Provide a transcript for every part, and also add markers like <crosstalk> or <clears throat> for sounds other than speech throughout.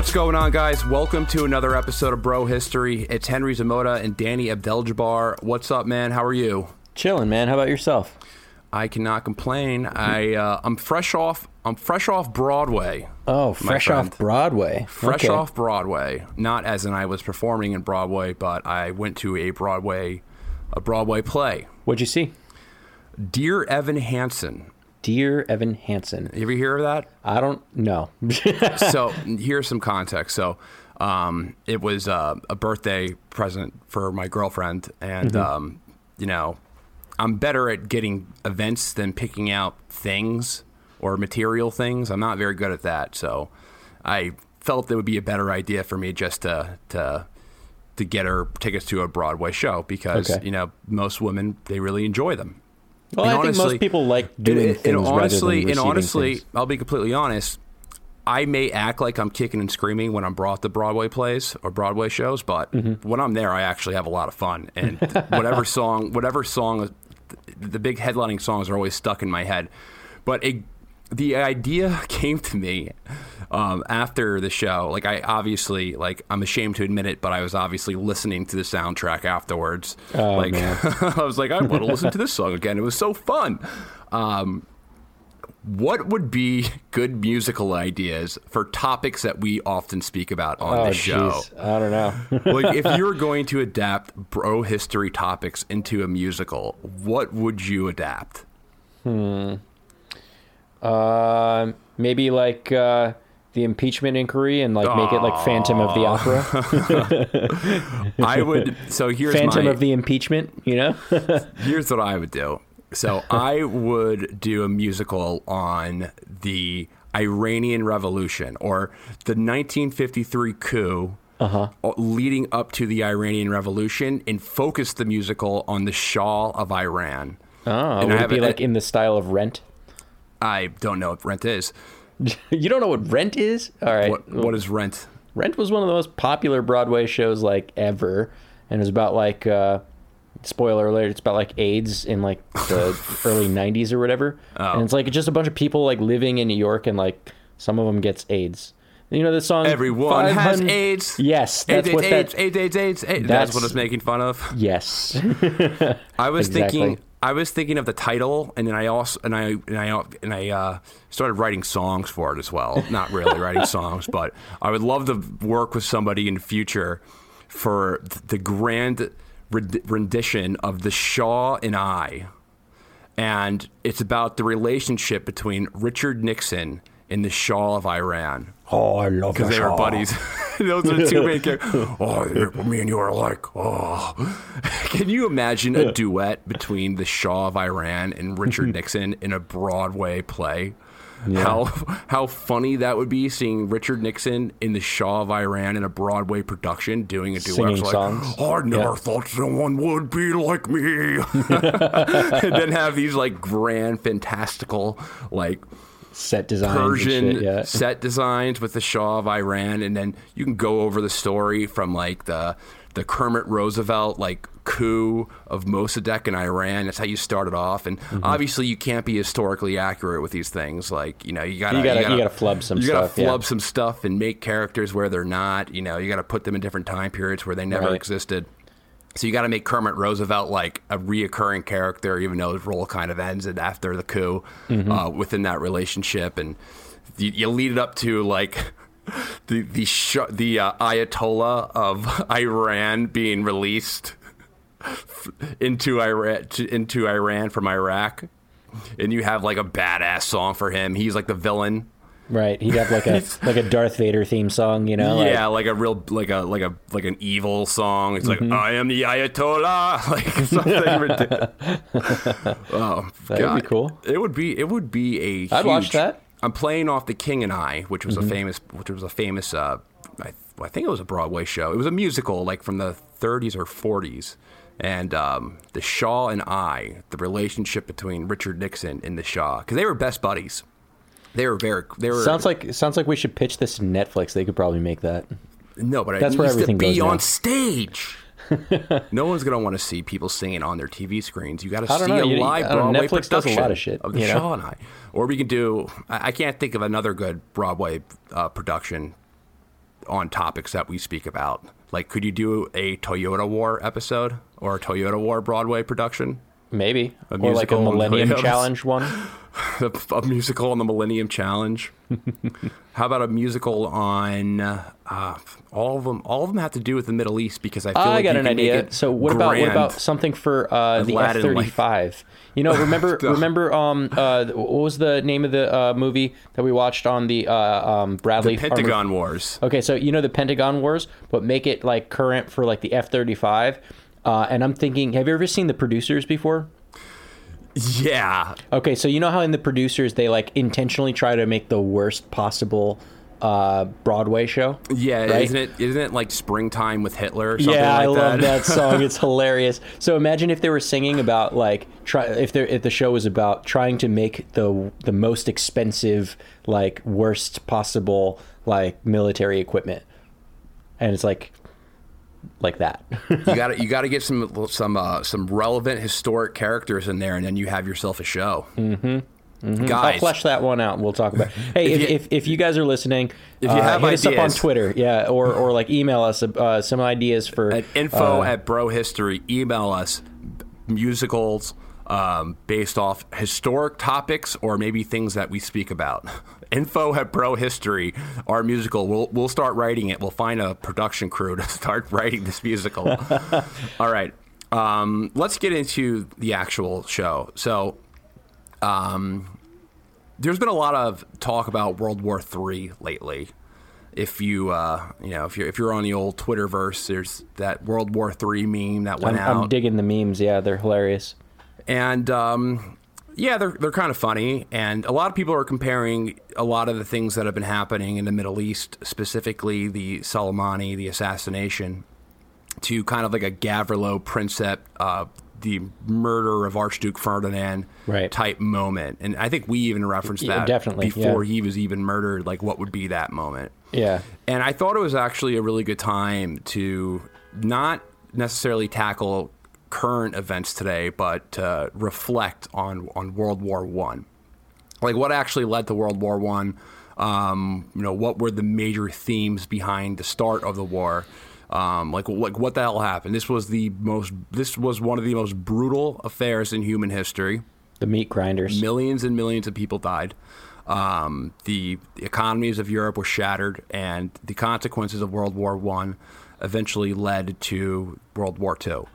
What's going on, guys? Welcome to another episode of Bro History. It's Henry Zamota and Danny Abdeljabbar. What's up, man? How are you? Chilling, man. How about yourself? I cannot complain. I uh, I'm fresh off. I'm fresh off Broadway. Oh, fresh off Broadway. Fresh Okay. off Broadway. Not as in I was performing in Broadway, but I went to a Broadway a Broadway play. What'd you see? Dear Evan Hansen. Dear Evan Hansen. You ever hear of that? I don't know. <laughs> so here's some context. So um, it was uh, a birthday present for my girlfriend, and um, you know, I'm better at getting events than picking out things or material things. I'm not very good at that. So I felt it would be a better idea for me just to to to get her tickets to a Broadway show because Okay. you know most women they really enjoy them. Well, I And think most people like doing and, things and honestly, and honestly, things. I'll be completely honest. I may act like I'm kicking and screaming when I'm brought to Broadway plays or Broadway shows, but Mm-hmm. when I'm there, I actually have a lot of fun. And <laughs> whatever song, whatever song, the big headlining songs are always stuck in my head. But it, the idea <laughs> came to me um, after the show. Like I obviously, like I'm ashamed to admit it, but I was obviously listening to the soundtrack afterwards. Oh, like. <laughs> I was like, I want to listen to this song again. It was so fun. Um, what would be good musical ideas for topics that we often speak about on Oh, the show? jeez. I don't know. <laughs> like, if you were going to adapt bro history topics into a musical, what would you adapt? Uh, maybe like uh, the impeachment inquiry and like make it like Phantom of the Opera. <laughs> I would. So here's Phantom my, of the impeachment, you know? <laughs> here's what I would do. So I would do a musical on the Iranian Revolution or the 1953 coup Uh-huh. leading up to the Iranian Revolution and focus the musical on the Shah of Iran. Oh, And would it be a- like in the style of Rent? I don't know what Rent is. <laughs> you don't know what Rent is? All right. What, what is Rent? Rent was one of the most popular Broadway shows like ever, and it was about like uh, spoiler alert, it's about like AIDS in like the <laughs> early '90s or whatever, Oh. and it's like just a bunch of people like living in New York, and like some of them gets AIDS. You know the song Everyone has AIDS. Yes, that's AIDS, what AIDS, that. AIDS, AIDS, AIDS, AIDS. That's, That's- what it's making fun of. Yes, <laughs> I was Exactly. thinking. I was thinking of the title, and then I also and I and I and I uh, started writing songs for it as well. Not really <laughs> writing songs, but I would love to work with somebody in the future for the grand rendition of the Shah and I, and it's about the relationship between Richard Nixon and the Shah of Iran oh, I love because they were buddies. <laughs> Those are two main characters. <laughs> Oh, me and you are alike. Oh, <laughs> can you imagine a duet between the Shah of Iran and Richard Nixon in a Broadway play? How how funny that would be seeing Richard Nixon in the Shah of Iran in a Broadway production doing a duet. Singing like, songs. "Oh, I never Yeah. thought someone would be like me. and then have these like grand, fantastical, like set designs. Persian shit, yeah. set designs with the Shah of Iran, and then you can go over the story from like the the Kermit Roosevelt like coup of Mossadegh in Iran. That's how you started off, and Mm-hmm. obviously you can't be historically accurate with these things. Like you know you gotta You gotta- you gotta flub some you gotta stuff, yeah. flub some stuff and make characters where they're not. You know you gotta put them in different time periods where they never Right. existed. So you got to make Kermit Roosevelt like a reoccurring character, even though his role kind of ends and after the coup Mm-hmm. uh, within that relationship, and you, you lead it up to like <laughs> the the sh- the uh, Ayatollah of <laughs> Iran being released <laughs> into Iran to, into Iran from Iraq. and you have like a badass song for him. He's like the villain. Right. He'd have like a <laughs> like a Darth Vader theme song, you know? yeah, like a real like a like a like an evil song. It's Mm-hmm. like I am the Ayatollah, <laughs> like <laughs> something ridiculous. oh, That'd God. be cool. It would be. It would be a. I'd watch that. Mm-hmm. I'm playing off the King and I, which was a famous, which was a famous. Uh, I, I think it was a Broadway show. It was a musical, like from the 30s or 40s. And um, the Shah and I, the relationship between Richard Nixon and the Shah, because they were best buddies. They were very. They were. Sounds like sounds like we should pitch this to Netflix. They could probably make that. No, but That's it where everything to be goes on now. stage. <laughs> no one's gonna want to see people singing on their TV screens. You got to see know. a You- live I know. Broadway Netflix does a production lot of shit, of the you know? Shah and I, or we can do. I I can't think of another good Broadway uh, production on topics that we speak about. Like, could you do a Toyota War episode or a Toyota War Broadway production? Maybe. A or like a Millennium. Challenge one. <laughs> <laughs> a, musical on the Millennium Challenge. <laughs> How about a musical on uh, all of them? All of them have to do with the Middle East because I feel I like got an idea. So what about what about something for uh, the F thirty five? You know, <laughs> remember remember um uh what was the name of the uh, movie that we watched on the uh, um Bradley the Pentagon Wars? Okay, so you know the Pentagon Wars, but make it like current for like the F thirty five. Uh, and I'm thinking, have you ever seen the producers before? <laughs> Yeah, Okay, so you know how in the producers they like intentionally try to make the worst possible uh, Broadway show. yeah. Right? Isn't it? Isn't it like springtime with Hitler? Or something Yeah, like I love that. that song. It's <laughs> hilarious. So imagine if they were singing about like try if they if the show was about trying to make the the most expensive like worst possible like military equipment, and it's like like that. you got to you got to get some some uh, some relevant historic characters in there, and then you have yourself a show. Mm-hmm. I'll Guys, flesh that one out. and We'll talk about. It. Hey, if, If you- if, if you guys are listening, If you uh, have hit us up on Twitter, yeah, or or like email us uh, some ideas for at info uh, at bro history email us musicals um, based off historic topics or maybe things that we speak about info at bro history our musical. We'll, we'll start writing it. We'll find a production crew to <laughs> start writing this musical. <laughs> All right. Um, let's get into the actual show. So um, there's been a lot of talk about world war iii lately. If you uh, you know if you're if you're on the old Twitterverse, there's that World War III meme that went I'm, out, I'm digging the memes. Yeah, they're hilarious. and um, yeah, they're they're kind of funny. And a lot of people are comparing a lot of the things that have been happening in the Middle East, specifically the Soleimani, the assassination, to kind of like a Gavrilo Princip, uh, the murder of Archduke Ferdinand Right. type moment. And I think we even referenced Yeah, that definitely, before yeah. he was even murdered. Like, what would be that moment? Yeah. And I thought it was actually a really good time to not necessarily tackle current events today, but to reflect on on World War One, like what actually led to World War One. Um, you know, what were the major themes behind the start of the war? Um, like, like what the hell happened? This was the most. This was one of the most brutal affairs in human history. The meat grinders. Millions and millions of people died. Um, the, the economies of Europe were shattered, and the consequences of World War One eventually led to World War Two.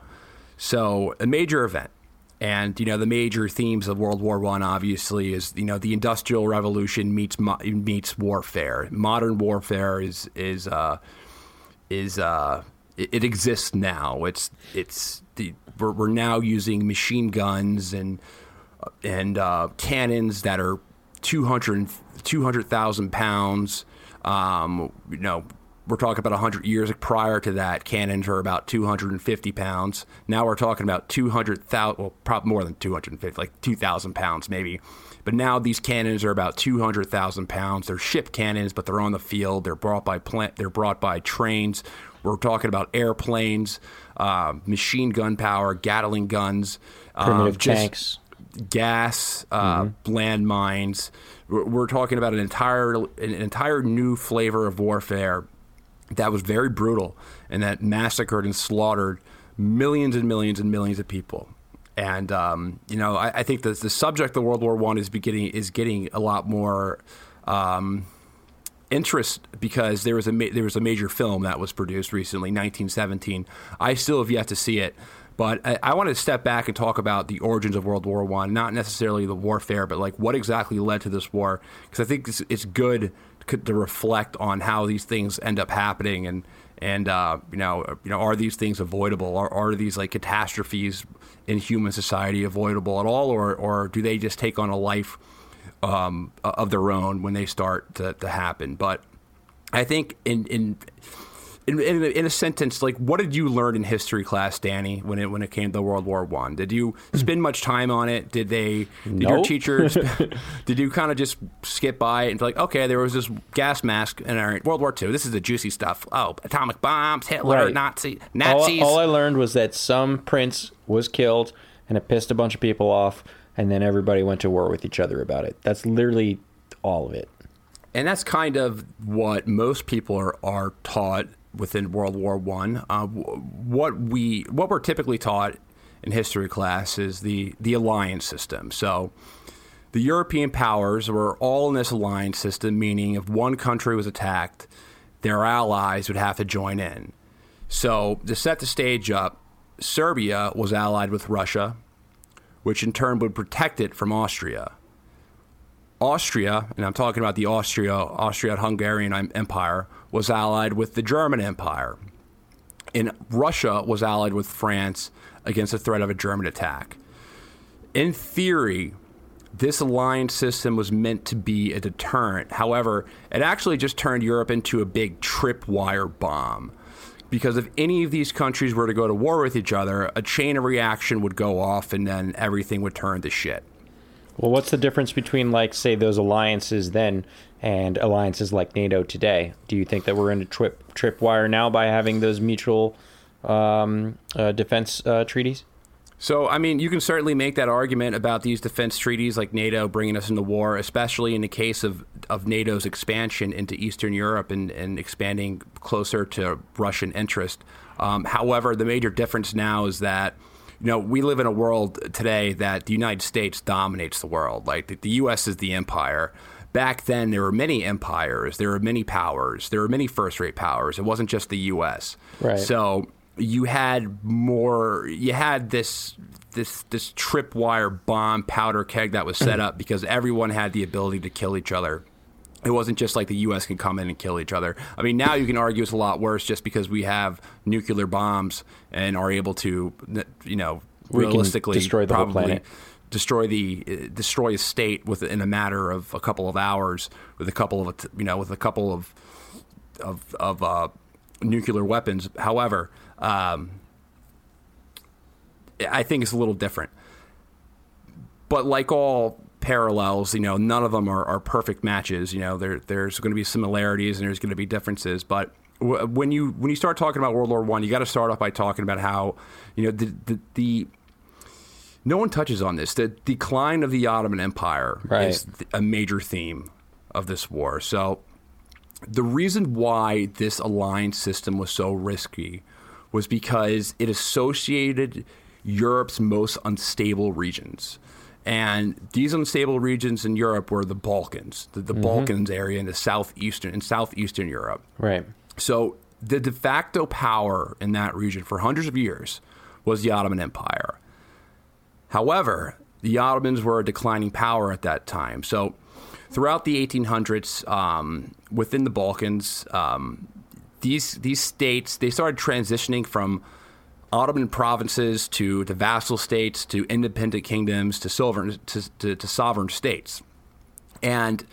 So, a major event. And you know the major themes of World War One obviously is you know the Industrial Revolution meets mo- meets warfare. Modern warfare is is uh, is uh, it, it exists now. It's it's the we're, we're now using machine guns and and uh, cannons that are 200 200,000 pounds. Um, you know, we're talking about 100 years prior to that, cannons are about 250 pounds. Now we're talking about 200,000, well, probably more than 250, like 2,000 pounds maybe. But now these cannons are about 200,000 pounds. They're ship cannons, but they're on the field. They're brought by plant. They're brought by trains. We're talking about airplanes, uh, machine gun power, Gatling guns, um, Primitive just- tanks. gas, uh, landmines. We're, we're talking about an entire an entire new flavor of warfare that was very brutal and that massacred and slaughtered millions and millions and millions of people. And um, you know, I, I think that the subject of World War One is beginning is getting a lot more. Um, interest because there was a ma- there was a major film that was produced recently, 1917. I still have yet to see it, But I, I want to step back and talk about the origins of World War One, not necessarily the warfare, but like what exactly led to this war. Because I think it's, it's good to reflect on how these things end up happening and and uh, you know you know are these things avoidable? Are, are these like catastrophes in human society avoidable at all? Or or do they just take on a life um, of their own when they start to, to happen? But I think in in in, in, a, in, a, sentence, like what did you learn in history class, Danny, when it when it came to World War One? Did you hmm. spend much time on it? Did they? Did nope. your teachers? <laughs> <laughs> did you kind of just skip by it and be like, okay, there was this gas mask in our World War Two. This is the juicy stuff. Oh, atomic bombs, Hitler, right. Nazi, Nazis. All, all I learned was that some prince was killed and it pissed a bunch of people off, and then everybody went to war with each other about it. That's literally all of it. And that's kind of what most people are, are taught within World War One. Uh, what we what we're typically taught in history class is the the alliance system. So the European powers were all in this alliance system, meaning if one country was attacked, their allies would have to join in. So to set the stage up, Serbia was allied with Russia, which in turn would protect it from Austria. Austria, and I'm talking about the Austria Austria-Hungarian Empire, was allied with the German Empire. And Russia was allied with France against the threat of a German attack. In theory, this alliance system was meant to be a deterrent. However, it actually just turned Europe into a big tripwire bomb. Because if any of these countries were to go to war with each other, a chain of reaction would go off and then everything would turn to shit. Well, what's the difference between, like, say, those alliances then and alliances like NATO today? Do you think that we're in a trip tripwire now by having those mutual um, uh, defense uh, treaties? So, I mean, you can certainly make that argument about these defense treaties like NATO bringing us into war, especially in the case of, of NATO's expansion into Eastern Europe and, and expanding closer to Russian interest. Um, however, the major difference now is that you know, we live in a world today that the United States dominates the world. Like the, the U.S. is the empire. Back then, there were many empires, there were many powers, there were many first rate powers. It wasn't just the U.S. Right. So you had more, you had this this this tripwire bomb powder keg that was set <clears throat> up because everyone had the ability to kill each other it wasn't just like the U.S. can come in and kill each other. I mean, now you can argue it's a lot worse just because we have nuclear bombs and are able to, you know, we realistically destroy the probably whole planet. Destroy the uh, destroy a state within a matter of a couple of hours with a couple of you know with a couple of of of uh, nuclear weapons. However, um, I think it's a little different. But like all parallels. You know, none of them are, are perfect matches. You know, there, there's going to be similarities and there's going to be differences. But when you when you start talking about World War One, you got to start off by talking about how you know the, the, the no one touches on this. The decline of the Ottoman Empire right. is a major theme of this war. So the reason why this alliance system was so risky was because it associated Europe's most unstable regions. And these unstable regions in Europe were the Balkans, the, the mm-hmm. Balkans area in the southeastern in southeastern Europe. Right. So the de facto power in that region for hundreds of years was the Ottoman Empire. However, the Ottomans were a declining power at that time. So throughout the 1800s, um, within the Balkans, um, these these states they started transitioning from Ottoman provinces to, to vassal states to independent kingdoms to sovereign, to, to, to sovereign states. And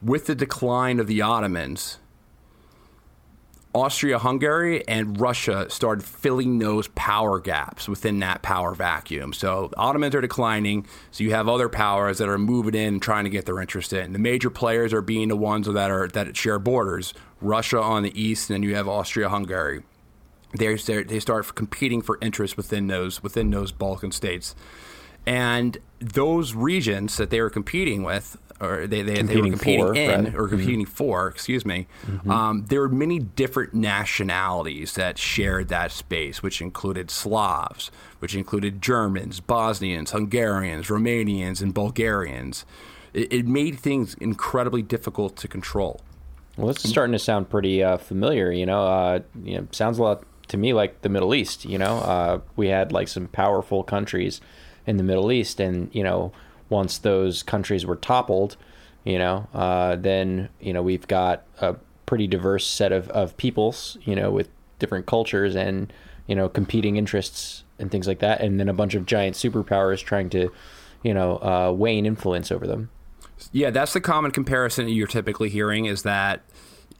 with the decline of the Ottomans, Austria Hungary and Russia started filling those power gaps within that power vacuum. So Ottomans are declining, so you have other powers that are moving in trying to get their interest in. The major players are being the ones that are that share borders. Russia on the east, and then you have Austria Hungary they start competing for interest within those within those Balkan states, and those regions that they were competing with, or they, they, they were competing for, in, right. or competing mm-hmm. for, excuse me, mm-hmm. um, there were many different nationalities that shared that space, which included Slavs, which included Germans, Bosnians, Hungarians, Romanians, and Bulgarians. It, it made things incredibly difficult to control. Well, this is starting to sound pretty uh, familiar. You know, uh, you know, sounds a lot to me like the Middle East. You know, uh, we had like some powerful countries in the Middle East, and you know, once those countries were toppled, you know, uh, then you know we've got a pretty diverse set of, of peoples, you know, with different cultures and you know competing interests and things like that, and then a bunch of giant superpowers trying to, you know, uh, wane influence over them. Yeah, that's the common comparison you're typically hearing is that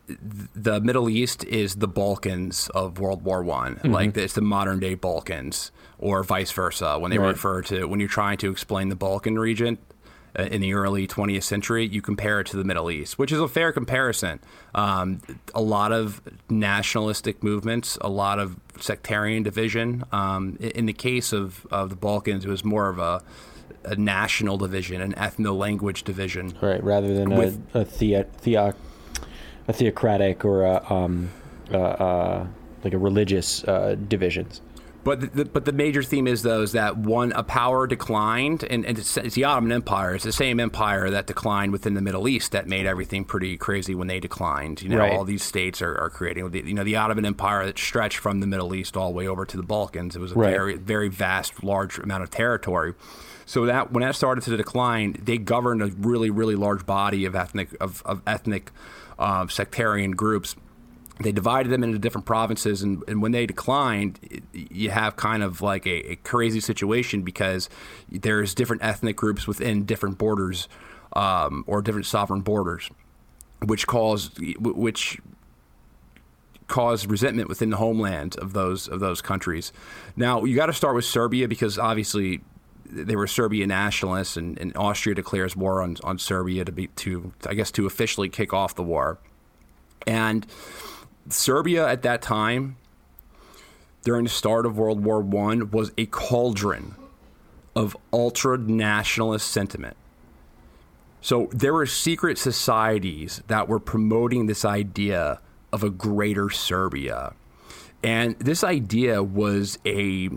the Middle East is the Balkans of World War One, mm-hmm. like it's the modern day Balkans, or vice versa. When they right. refer to when you're trying to explain the Balkan region uh, in the early 20th century, you compare it to the Middle East, which is a fair comparison. Um, a lot of nationalistic movements, a lot of sectarian division. Um, in the case of, of the Balkans, it was more of a a national division, an ethno language division, right? Rather than with, a, a thea, a theocratic or a um, uh, uh, like a religious uh, divisions. But the, but the major theme is though is that one a power declined, and, and it's, it's, the Ottoman Empire. It's the same empire that declined within the Middle East that made everything pretty crazy when they declined. You know, right. all these states are, are creating. You know, the Ottoman Empire that stretched from the Middle East all the way over to the Balkans. It was a right. very very vast, large amount of territory. So that when that started to decline, they governed a really really large body of ethnic of, of ethnic uh, sectarian groups. They divided them into different provinces, and, and when they declined, you have kind of like a, a, crazy situation because there's different ethnic groups within different borders um, or different sovereign borders, which cause which cause resentment within the homeland of those of those countries. Now you got to start with Serbia because obviously they were Serbian nationalists, and, and, Austria declares war on, on Serbia to be to I guess to officially kick off the war. And Serbia at that time, during the start of World War One, was a cauldron of ultra nationalist sentiment. So there were secret societies that were promoting this idea of a greater Serbia. And this idea was a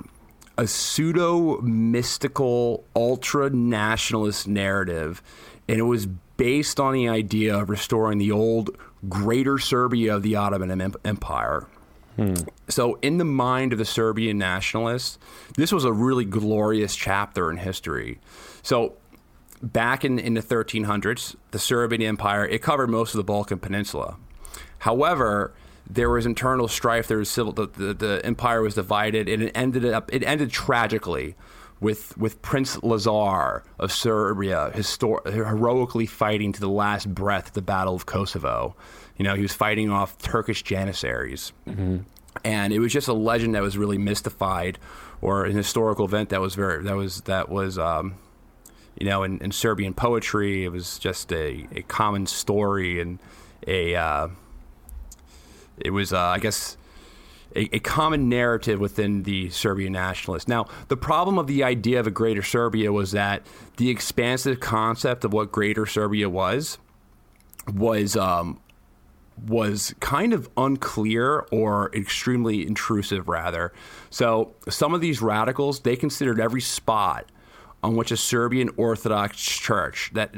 a pseudo mystical, ultra nationalist narrative, and it was based on the idea of restoring the old greater Serbia of the Ottoman Empire. Hmm. So, in the mind of the Serbian nationalists, this was a really glorious chapter in history. So, back in, in the 1300s, the Serbian Empire it covered most of the Balkan Peninsula. However, there was internal strife. There was civil. The, the, the, empire was divided, and it ended up. It ended tragically, with with Prince Lazar of Serbia histor- heroically fighting to the last breath at the Battle of Kosovo. You know, he was fighting off Turkish janissaries, mm-hmm. and it was just a legend that was really mystified, or an historical event that was very that was that was. Um, you know, in, in Serbian poetry, it was just a, a common story and a uh, it was, uh, I guess, a, a, common narrative within the Serbian nationalists. Now, the problem of the idea of a greater Serbia was that the expansive concept of what greater Serbia was was um, was kind of unclear or extremely intrusive, rather. So, some of these radicals they considered every spot on which a Serbian Orthodox church that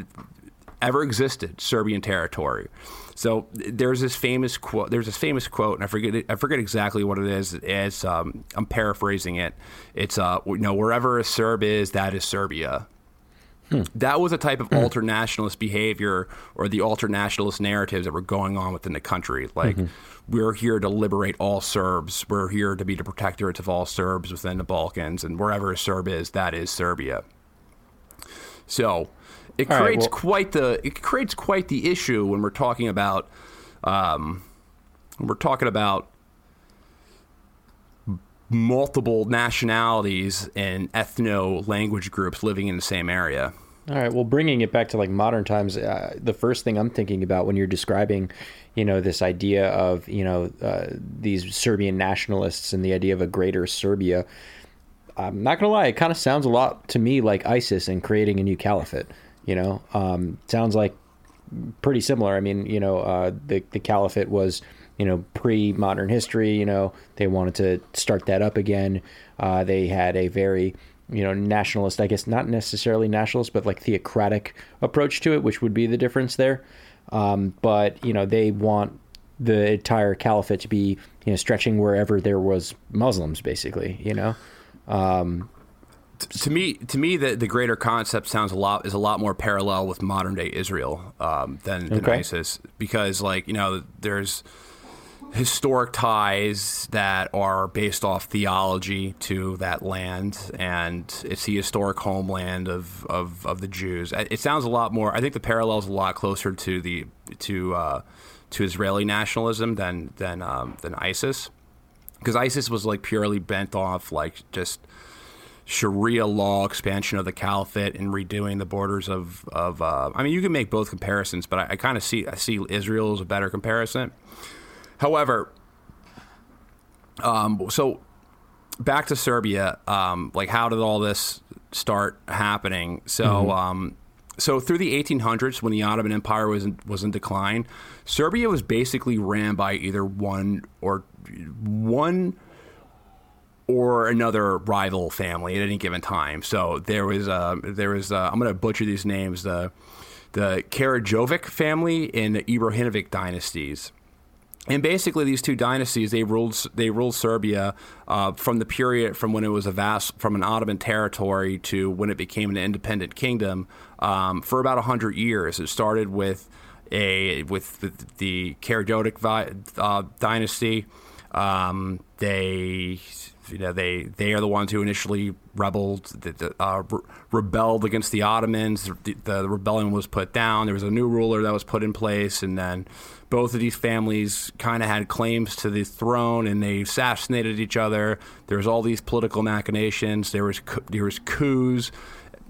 ever existed, Serbian territory so there's this famous quote. There's this famous quote, and I forget I forget exactly what it is. It's um, I'm paraphrasing it. It's uh, you know wherever a Serb is, that is Serbia. Hmm. That was a type of hmm. ultra nationalist behavior or the alter nationalist narratives that were going on within the country. Like, mm-hmm. we're here to liberate all Serbs. We're here to be the protectorates of all Serbs within the Balkans. And wherever a Serb is, that is Serbia. So, it All creates right, well, quite the it creates quite the issue when we're talking about um, when we're talking about multiple nationalities and ethno language groups living in the same area. All right. Well, bringing it back to like modern times, uh, the first thing I'm thinking about when you're describing, you know, this idea of you know uh, these Serbian nationalists and the idea of a greater Serbia. I'm not gonna lie, it kind of sounds a lot to me like ISIS and creating a new caliphate. You know, um, sounds like pretty similar. I mean, you know, uh, the the caliphate was you know pre modern history. You know, they wanted to start that up again. Uh, they had a very you know nationalist, I guess not necessarily nationalist, but like theocratic approach to it, which would be the difference there. Um, but you know, they want the entire caliphate to be you know stretching wherever there was Muslims, basically. You know. Um, to me, to me, the, the greater concept sounds a lot is a lot more parallel with modern day Israel um, than, than Okay. ISIS because, like you know, there's historic ties that are based off theology to that land, and it's the historic homeland of, of, of the Jews. It sounds a lot more. I think the parallel is a lot closer to the to uh, to Israeli nationalism than than um, than ISIS, because ISIS was like purely bent off like just Sharia law expansion of the caliphate and redoing the borders of of. Uh, I mean, you can make both comparisons, but I, I kind of see I see Israel as a better comparison. However, um, so back to Serbia, um, like how did all this start happening? So, um, so through the 1800s, when the Ottoman Empire was in, was in decline, Serbia was basically ran by either one or one or another rival family at any given time. So there was uh, there was uh, I'm going to butcher these names the the Karajovic family and the Ibrahimovic dynasties. And basically, these two dynasties they ruled they ruled Serbia uh, from the period from when it was a vast from an Ottoman territory to when it became an independent kingdom um, for about hundred years. It started with a with the, the Karajovic uh, dynasty. Um, they you know they they are the ones who initially rebelled uh, rebelled against the Ottomans. The, the rebellion was put down. There was a new ruler that was put in place and then both of these families kind of had claims to the throne and they assassinated each other. There was all these political machinations. There was there was coups.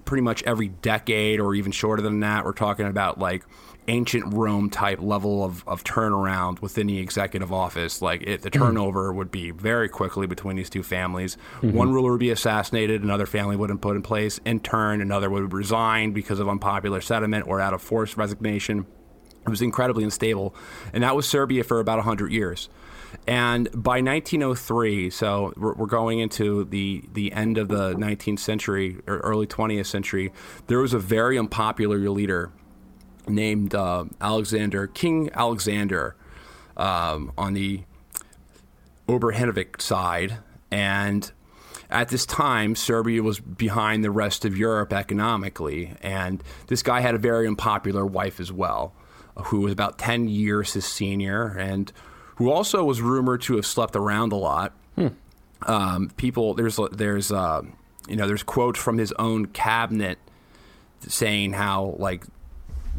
Pretty much every decade or even shorter than that we're talking about like ancient Rome type level of, of turnaround within the executive office. Like it, the mm. turnover would be very quickly between these two families. Mm-hmm. One ruler would be assassinated, another family would be put in place. In turn, another would resign because of unpopular sentiment or out of forced resignation. It was incredibly unstable, and that was Serbia for about 100 years. And by 1903, so we're, we're going into the, the end of the 19th century or early 20th century, there was a very unpopular leader named uh, Alexander, King Alexander, um, on the Oberhenovic side. And at this time, Serbia was behind the rest of Europe economically. And this guy had a very unpopular wife as well, who was about 10 years his senior and who also was rumored to have slept around a lot. Um, people, there's, there's, uh, you know, there's quotes from his own cabinet saying how, like,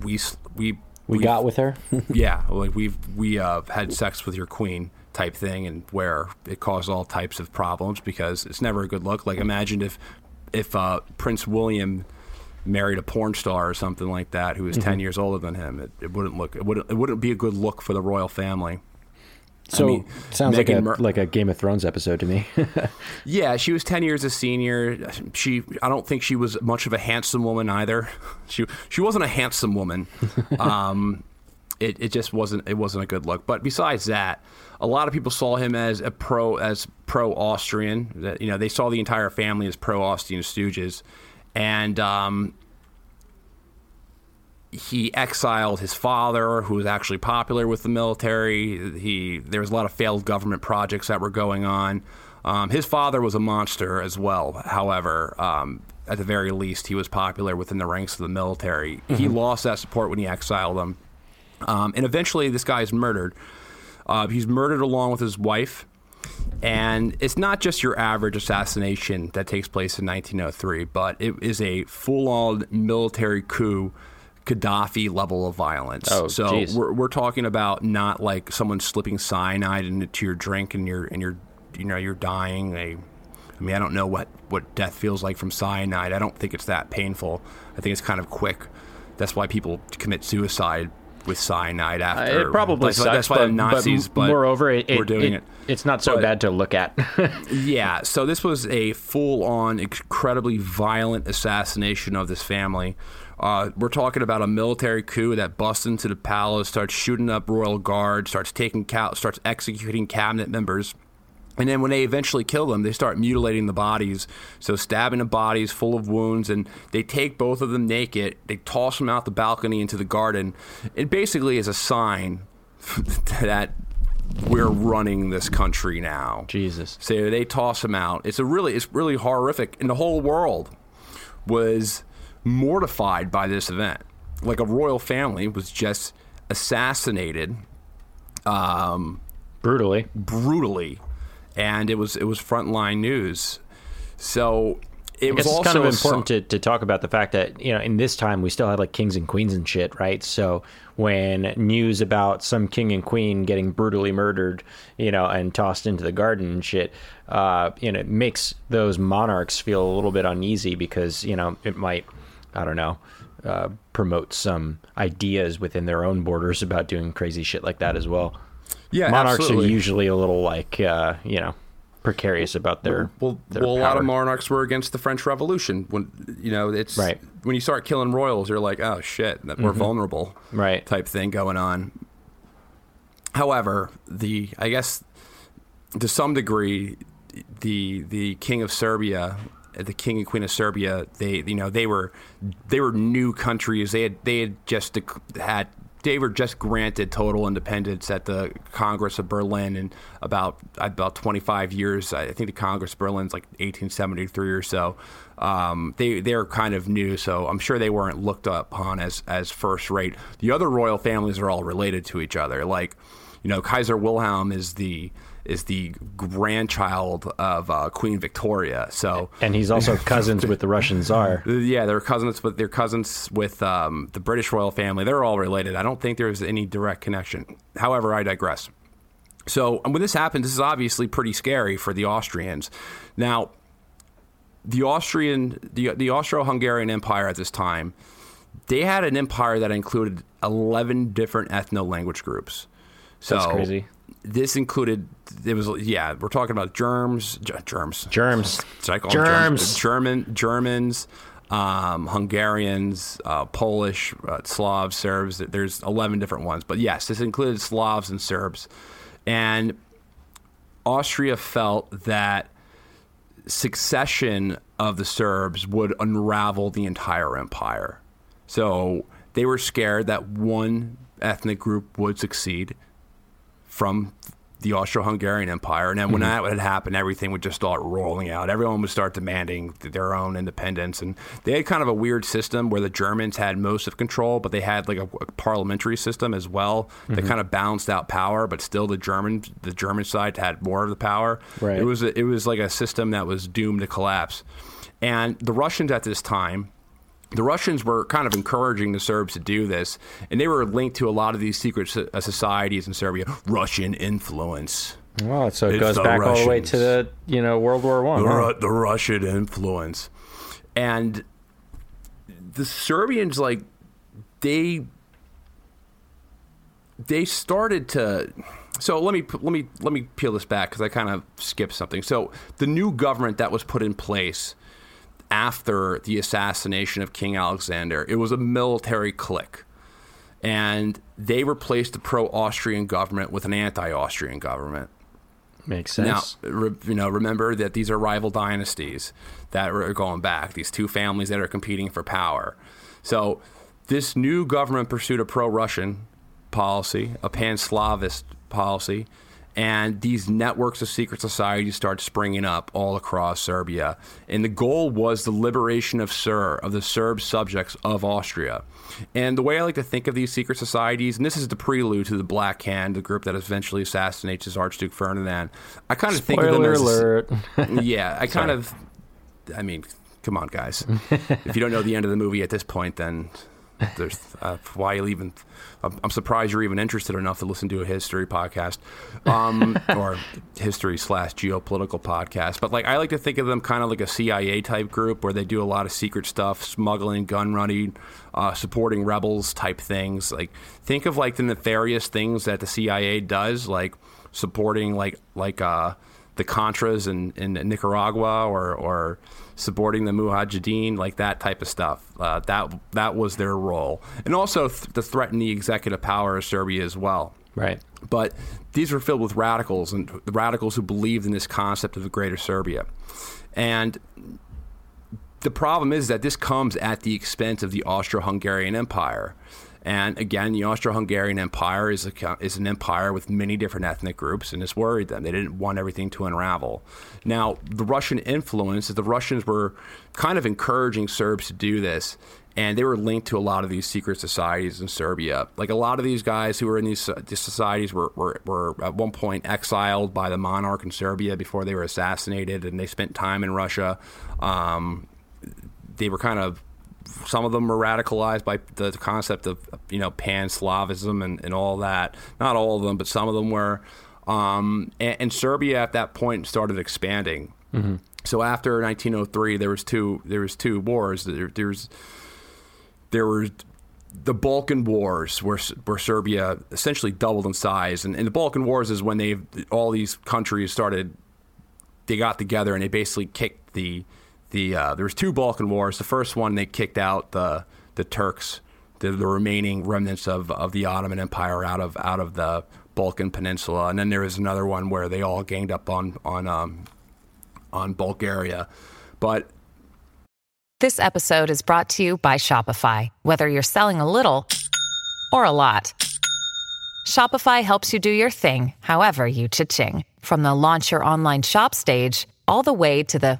we, we, we got with her. <laughs> yeah, like we've we uh, had sex with your queen type thing, and where it caused all types of problems because it's never a good look. Like imagine if if uh, Prince William married a porn star or something like that who was ten years older than him, it, it wouldn't look it wouldn't it wouldn't be a good look for the royal family. So mean, sounds like a Meghan Mar- like a Game of Thrones episode to me. <laughs> Yeah, she was ten years a senior. She, I don't think she was much of a handsome woman either. <laughs> She, she wasn't a handsome woman. <laughs> Um, it, it just wasn't, it wasn't a good look. But besides that, a lot of people saw him as a pro, as pro Austrian. That you know, they saw the entire family as pro Austrian stooges, and um, he exiled his father, who was actually popular with the military. He there was a lot of failed government projects that were going on. Um, his father was a monster as well. However, um, at the very least, he was popular within the ranks of the military. He lost that support when he exiled him, um, and eventually, this guy is murdered. Uh, he's murdered along with his wife. And it's not just your average assassination that takes place in 1903, but it is a full on military coup, Gaddafi level of violence. Oh, so geez. we're, we're talking about not like someone slipping cyanide into your drink and you're, and you're, you know, you're dying. I mean, I don't know what, what death feels like from cyanide. I don't think it's that painful. I think it's kind of quick. That's why people commit suicide with cyanide after. Uh, it probably that's, why- sucks, that's why but, the Nazis. but moreover, it, we're doing it- it. It's not so But- bad to look at. <laughs> Yeah, so this was a full on, incredibly violent assassination of this family. Uh, we're talking about a military coup that busts into the palace, starts shooting up royal guard, starts taking ca- starts executing cabinet members. And then when they eventually kill them, they start mutilating the bodies. So stabbing the bodies full of wounds, and they take both of them naked. They toss them out the balcony into the garden. It basically is a sign <laughs> that we're running this country now. Jesus. So they toss them out. It's a really it's really horrific, and the whole world was mortified by this event. Like a royal family was just assassinated um, Brutally. brutally, and it was it was frontline news. So it was also kind of important to, to talk about the fact that you know in this time we still had like kings and queens and shit, right? So when news about some king and queen getting brutally murdered, you know, and tossed into the garden and shit, uh, you know, it makes those monarchs feel a little bit uneasy because you know it might, I don't know, uh, promote some ideas within their own borders about doing crazy shit like that as well. yeah, monarchs absolutely. are usually a little like uh, you know precarious about their Well, their well, a lot of monarchs were against the French Revolution. When you know, it's Right. Mm-hmm. when you start killing royals, you're like, oh shit, we're vulnerable, Right. Type thing going on. However, the I guess to some degree, the the king of Serbia, the king and queen of Serbia, they you know they were they were new countries. They had they had just had they were just granted total independence at the Congress of Berlin in about about 25 years. I think the Congress of Berlin's like 1873 or so. Um, they they're kind of new, so I'm sure they weren't looked upon as as first rate. The other royal families are all related to each other. Like, you know, Kaiser Wilhelm is the is the grandchild of uh, Queen Victoria. So and he's also <laughs> cousins with the Russian Tsar. yeah, they're cousins with they're cousins with um, the British royal family. They're all related. I don't think there's any direct connection. However, I digress. So when this happens, this is obviously pretty scary for the Austrians. Now, the Austrian, the the Austro-Hungarian Empire at this time, they had an empire that included eleven different ethno-language groups. So That's crazy. This included it was yeah we're talking about germs G- germs Germs. Should I call them Germs. German, Germans, um, Hungarians, uh, Polish, uh, Slavs, Serbs. There's 11 different ones. But yes, this included Slavs and Serbs. And Austria felt that succession of the Serbs would unravel the entire empire. So they were scared that one ethnic group would succeed from the Austro-Hungarian Empire, and then when mm-hmm. that would happen, everything would just start rolling out. Everyone would start demanding their own independence, and they had kind of a weird system where the Germans had most of control, but they had like a, a parliamentary system as well that mm-hmm. kind of balanced out power. But still, the German the German side had more of the power. Right. It was a, it was like a system that was doomed to collapse, and the Russians at this time the Russians were kind of encouraging the Serbs to do this, and they were linked to a lot of these secret uh, societies in Serbia. Russian influence. Well, so it It's goes back all the way to the you know World War One. The, huh? Ru- the Russian influence. And the Serbians, like, they they started to so let me let me let me peel this back because I kind of skipped something. So the new government that was put in place after the assassination of King Alexander, it was a military clique, and they replaced the pro-Austrian government with an anti-Austrian government. Makes Now, sense. re, you know, remember that these are rival dynasties that are going back. These two families that are competing for power. So, this new government pursued a pro-Russian policy, a pan-Slavist policy, and these networks of secret societies start springing up all across Serbia. And the goal was the liberation of Ser of the Serb subjects of Austria. And the way I like to think of these secret societies, and this is the prelude to the Black Hand, the group that eventually assassinates his Archduke Ferdinand. I kind of think of them Spoiler as alert. <laughs> yeah, I kind of. I mean, come on, guys. if you don't know the end of the movie at this point, then there's uh, why you even. I'm, I'm surprised you're even interested enough to listen to a history podcast, um, <laughs> or history slash geopolitical podcast. But like, I like to think of them kind of like a CIA type group where they do a lot of secret stuff, smuggling, gun running, uh, supporting rebels type things. Like, think of like the nefarious things that the CIA does, like supporting like like uh the Contras in, in Nicaragua or, or supporting the Mujahideen, like that type of stuff. Uh, that that was their role, and also th- to threaten the executive power of Serbia as well. right. But these were filled with radicals and the radicals who believed in this concept of the Greater Serbia, and the problem is that this comes at the expense of the Austro-Hungarian Empire. And again, the Austro-Hungarian Empire is a, is an empire with many different ethnic groups, and this worried them. They didn't want everything to unravel. Now, the Russian influence, is the Russians were kind of encouraging Serbs to do this, and they were linked to a lot of these secret societies in Serbia. Like a lot of these guys who were in these, these societies were, were, were at one point exiled by the monarch in Serbia before they were assassinated, and they spent time in Russia. Um, they were kind of some of them were radicalized by the concept of you know pan Slavism and, and all that. Not all of them, but some of them were. Um, and, and, Serbia at that point started expanding. Mm-hmm. So after 1903, there was two there was two wars. There, there was there were the Balkan Wars, where where Serbia essentially doubled in size, and, and the Balkan Wars is when they all these countries started. They got together and they basically kicked the the uh, there was two Balkan wars. The first one they kicked out the the Turks, the, the remaining remnants of, of the Ottoman Empire out of out of the Balkan Peninsula, and then there was another one where they all ganged up on on um, on Bulgaria. But this episode is brought to you by Shopify. Whether you're selling a little or a lot, Shopify helps you do your thing, however you cha-ching. From the launch your online shop stage all the way to the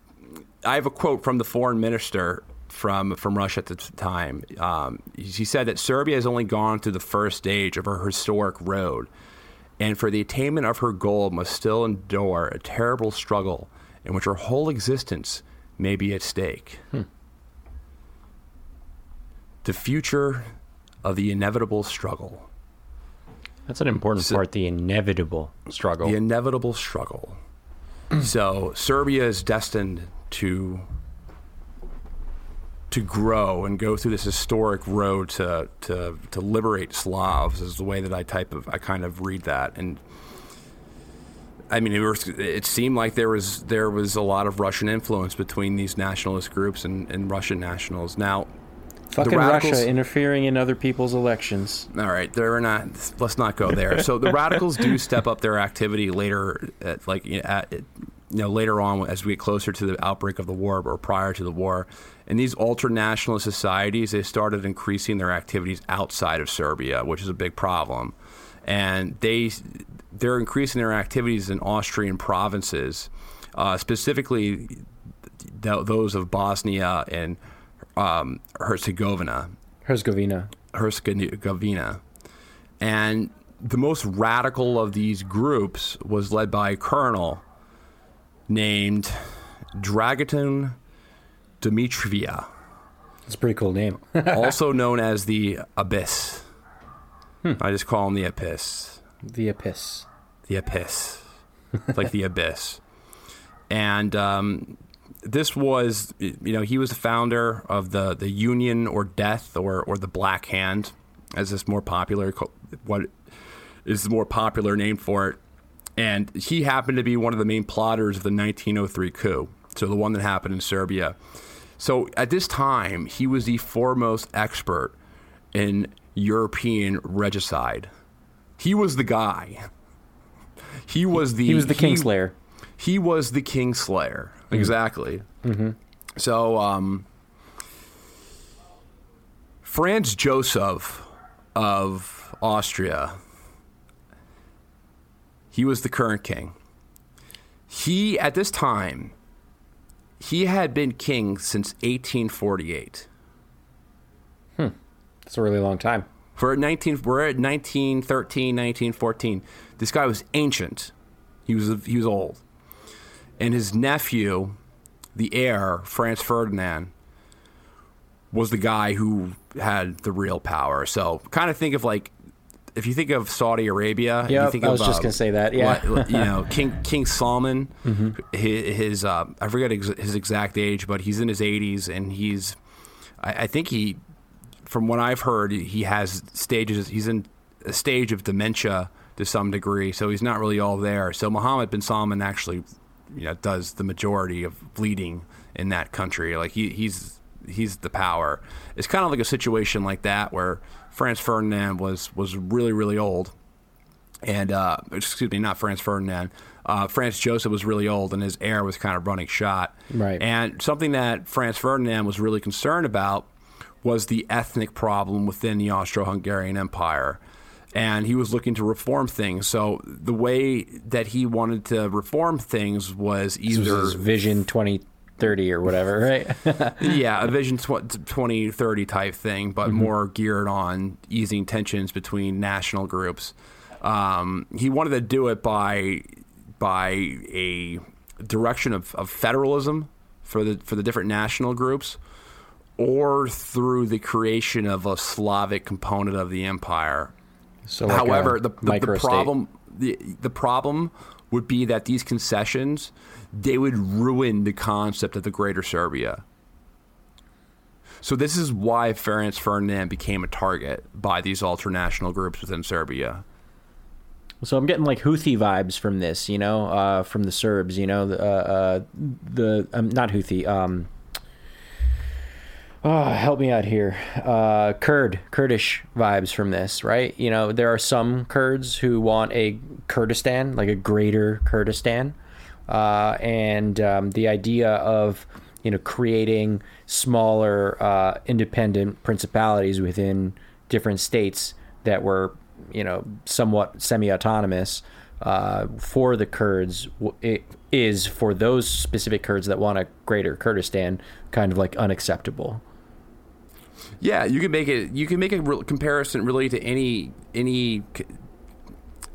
I have a quote from the foreign minister from from Russia at the time. Um, he said that Serbia has only gone through the first stage of her historic road, and for the attainment of her goal must still endure a terrible struggle in which her whole existence may be at stake. Hmm. The future of the inevitable struggle. That's an important so, part. The inevitable struggle. The inevitable struggle. so Serbia is destined to to grow and go through this historic road to to to liberate Slavs is the way that I type of I kind of read that and I mean it, was, it seemed like there was there was a lot of Russian influence between these nationalist groups and, and Russian nationals now Fucking radicals, Russia interfering in other people's elections. All right, they're not. Let's not go there. So the <laughs> radicals do step up their activity later, at, like at, you know, later on as we get closer to the outbreak of the war or prior to the war. And these ultra nationalist societies, they started increasing their activities outside of Serbia, which is a big problem. And they they're increasing their activities in Austrian provinces, uh, specifically th- those of Bosnia and um, Herzegovina. Herzegovina. Herzegovina. And the most radical of these groups was led by a colonel named Dragutin Dimitrija. That's a pretty cool name. <laughs> also known as the Abyss. Hmm. I just call him the Abyss. The Abyss. The Abyss. like the <laughs> Abyss. And um, this was, you know, he was the founder of the, the Union or Death or, or the Black Hand, as this more popular, what is the more popular name for it and he happened to be one of the main plotters of the 1903 coup, so the one that happened in Serbia. So at this time, he was the foremost expert in European regicide. He was the guy. He was the he was the Kingslayer. He was the Kingslayer. Mm-hmm. Exactly. Mm-hmm. So um, Franz Joseph of Austria he was the current king. He, at this time, he had been king since 1848. Hmm. That's a really long time. For 19, we're at 1913, 1914. This guy was ancient. He was, he was old. And his nephew, the heir, Franz Ferdinand, was the guy who had the real power. So kind of think of like if you think of Saudi Arabia, you think I of, was just uh, gonna say that, yeah. you know, <laughs> King King Salman, Mm-hmm. his, his uh, I forget ex- his exact age, but he's in his 80s, and he's, I, I think he, from what I've heard, he has stages. He's in a stage of dementia to some degree, so he's not really all there. So Mohammed bin Salman actually, you know, does the majority of leading in that country. Like he, he's he's the power. It's kind of like a situation like that where Franz Ferdinand was was really really old, and uh, excuse me, not Franz Ferdinand. Uh, Franz Joseph was really old, and his heir was kind of running shot. Right. And something that Franz Ferdinand was really concerned about was the ethnic problem within the Austro-Hungarian Empire and he was looking to reform things. So the way that he wanted to reform things was either was vision twenty 30 or whatever, right? <laughs> yeah, a Vision tw- 2030 type thing, but mm-hmm. more geared on easing tensions between national groups. Um, he wanted to do it by by a direction of, of federalism for the for the different national groups, or through the creation of a Slavic component of the empire. So, like however, the, the, the problem the, the problem would be that these concessions they would ruin the concept of the Greater Serbia. So this is why Franz Ferdinand became a target by these ultranational groups within Serbia. So I'm getting like Houthi vibes from this, you know, uh, from the Serbs, you know, the uh, uh, the um, not Houthi. Um, oh, help me out here. Uh, Kurd, Kurdish vibes from this, right? You know, there are some Kurds who want a Kurdistan, like a greater Kurdistan, uh, and um, the idea of you know creating smaller uh, independent principalities within different states that were you know somewhat semi-autonomous uh, for the Kurds it is for those specific Kurds that want a greater Kurdistan kind of like unacceptable. Yeah, you can make it. You can make a comparison really to any any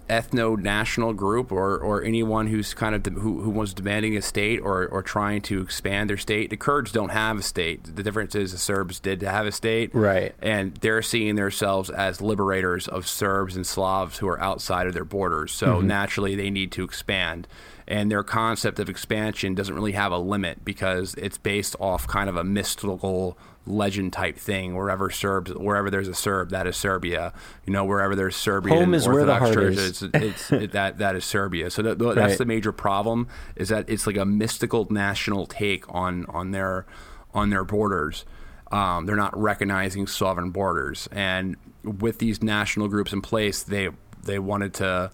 c- ethno-national group or, or anyone who's kind of de- who, who was demanding a state or, or trying to expand their state. The Kurds don't have a state. The difference is the Serbs did have a state, Right. And they're seeing themselves as liberators of Serbs and Slavs who are outside of their borders. So mm-hmm. naturally, they need to expand. And their concept of expansion doesn't really have a limit because it's based off kind of a mystical legend type thing. Wherever Serbs, wherever there's a Serb, that is Serbia. You know, wherever there's Serbian Home is where the Orthodox heart churches, is. it's, it, that that is Serbia. So that, that's Right. the major problem is that it's like a mystical national take on on their on their borders. Um, they're not recognizing sovereign borders, and with these national groups in place, they they wanted to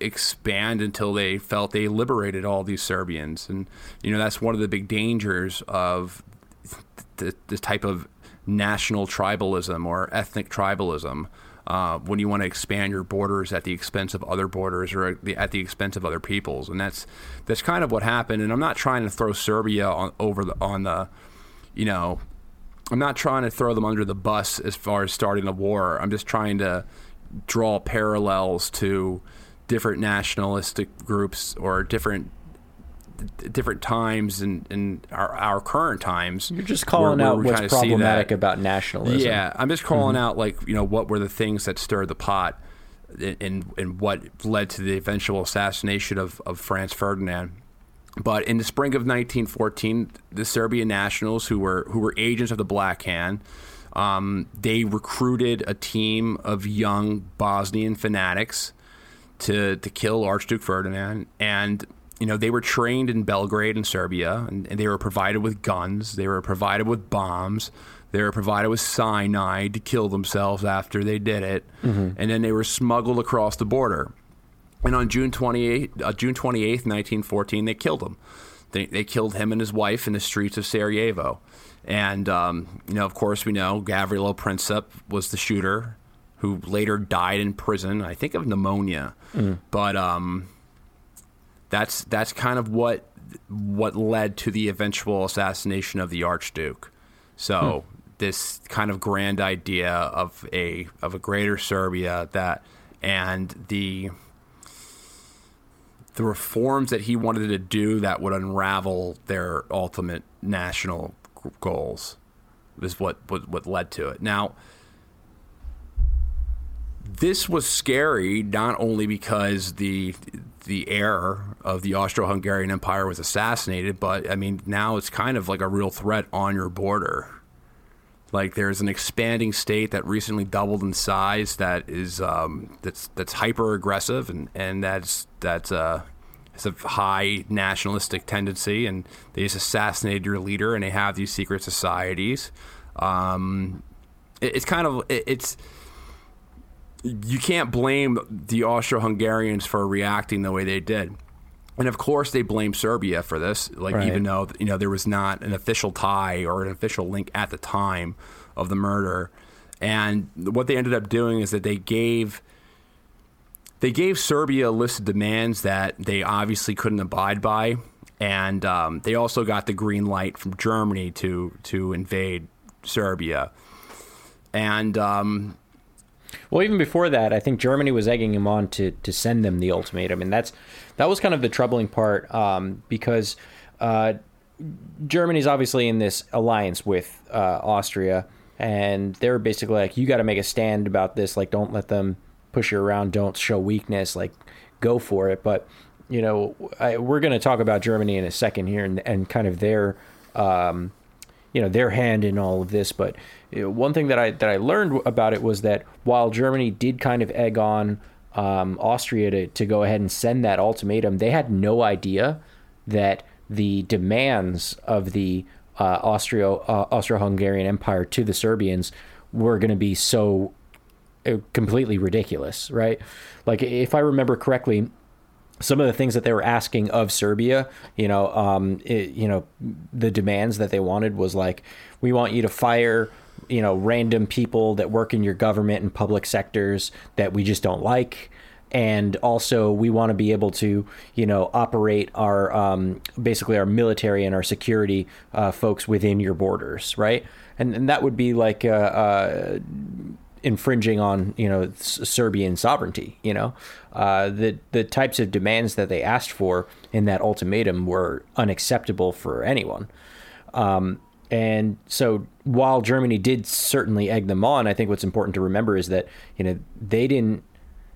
expand until they felt they liberated all these Serbians, and you know that's one of the big dangers of th- this type of national tribalism or ethnic tribalism. Uh, when you want to expand your borders at the expense of other borders or at the, at the expense of other peoples, and that's that's kind of what happened. And I'm not trying to throw Serbia on over the on the, you know, I'm not trying to throw them under the bus as far as starting a war. I'm just trying to draw parallels to different nationalistic groups or different different times and, in our, our current times. You're just calling where- out what's problematic about nationalism. Yeah, I'm just calling out like you know what were the things that stirred the pot, and and what led to the eventual assassination of of Franz Ferdinand. But in the spring of 1914, the Serbian nationals, who were who were agents of the Black Hand, um, they recruited a team of young Bosnian fanatics to to kill Archduke Ferdinand, and you know they were trained in Belgrade and Serbia, and, and they were provided with guns, they were provided with bombs, they were provided with cyanide to kill themselves after they did it, and then they were smuggled across the border. And on June 28, uh, June 28th, 1914, they killed him. They, they killed him and his wife in the streets of Sarajevo. And, um, you know, of course, we know Gavrilo Princip was the shooter who later died in prison, I think of pneumonia. But um, that's, that's kind of what, what led to the eventual assassination of the Archduke. So hmm. this kind of grand idea of a, of a greater Serbia that, and the, the reforms that he wanted to do that would unravel their ultimate national goals. is what what, what led to it. Now, this was scary not only because the the heir of the Austro-Hungarian Empire was assassinated, but I mean now it's kind of like a real threat on your border. Like there's an expanding state that recently doubled in size that is um, that's that's hyper aggressive and and that's that's uh, has a high nationalistic tendency and they just assassinated your leader and they have these secret societies. Um, it, it's kind of it, it's you can't blame the Austro-Hungarians for reacting the way they did. And of course, they blame Serbia for this. Like, Right. even though you know there was not an official tie or an official link at the time of the murder, and what they ended up doing is that they gave they gave Serbia a list of demands that they obviously couldn't abide by, and um, they also got the green light from Germany to to invade Serbia. And um, Well, even before that, I think Germany was egging him on to to send them the ultimatum, and that's that was kind of the troubling part um, because uh, Germany's obviously in this alliance with uh, Austria, and they're basically like, you got to make a stand about this. Like, don't let them push you around. Don't show weakness. Like, go for it. But you know, I, we're going to talk about Germany in a second here, and, and kind of their. Um, you know their hand in all of this. But you know, one thing that I that I learned about it was that while Germany did kind of egg on um, Austria to to go ahead and send that ultimatum, they had no idea that the demands of the uh, Austro uh, Austro-Hungarian Empire to the Serbians were going to be so uh, completely ridiculous, right? Like if I remember correctly, some of the things that they were asking of Serbia, you know, um, it, you know, the demands that they wanted was like, we want you to fire, you know, random people that work in your government and public sectors that we just don't like. And also, we want to be able to, you know, operate our um, basically our military and our security uh, folks within your borders, right? And, and that would be like uh, uh, infringing on you know Serbian sovereignty. You know, uh, the the types of demands that they asked for in that ultimatum were unacceptable for anyone. Um, and so while Germany did certainly egg them on, I think what's important to remember is that you know they didn't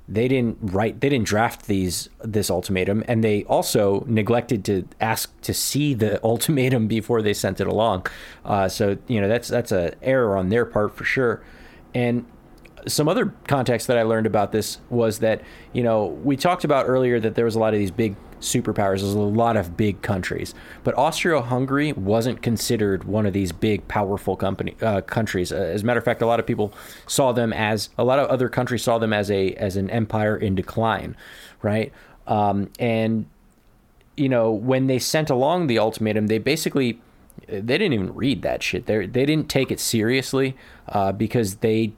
they didn't write they didn't draft these this ultimatum and they also neglected to ask to see the <laughs> ultimatum before they sent it along. Uh, so you know that's that's a error on their part for sure. And some other context that I learned about this was that you know we talked about earlier that there was a lot of these big superpowers. There's a lot of big countries, but Austria-Hungary wasn't considered one of these big, powerful company uh, countries. Uh, as a matter of fact, a lot of people saw them as a lot of other countries saw them as a as an empire in decline, right? Um, and you know when they sent along the ultimatum, they basically they didn't even read that shit. They they didn't take it seriously uh, because they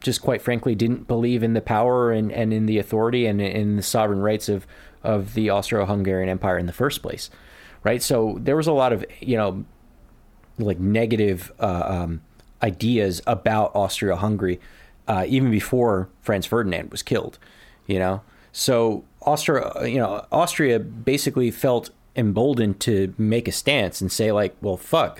just quite frankly didn't believe in the power and, and in the authority and in the sovereign rights of of the Austro-Hungarian Empire in the first place, right? So there was a lot of you know like negative uh, um, ideas about Austria-Hungary uh, even before Franz Ferdinand was killed, you know. So Austria, you know, Austria basically felt emboldened to make a stance and say like, well, fuck,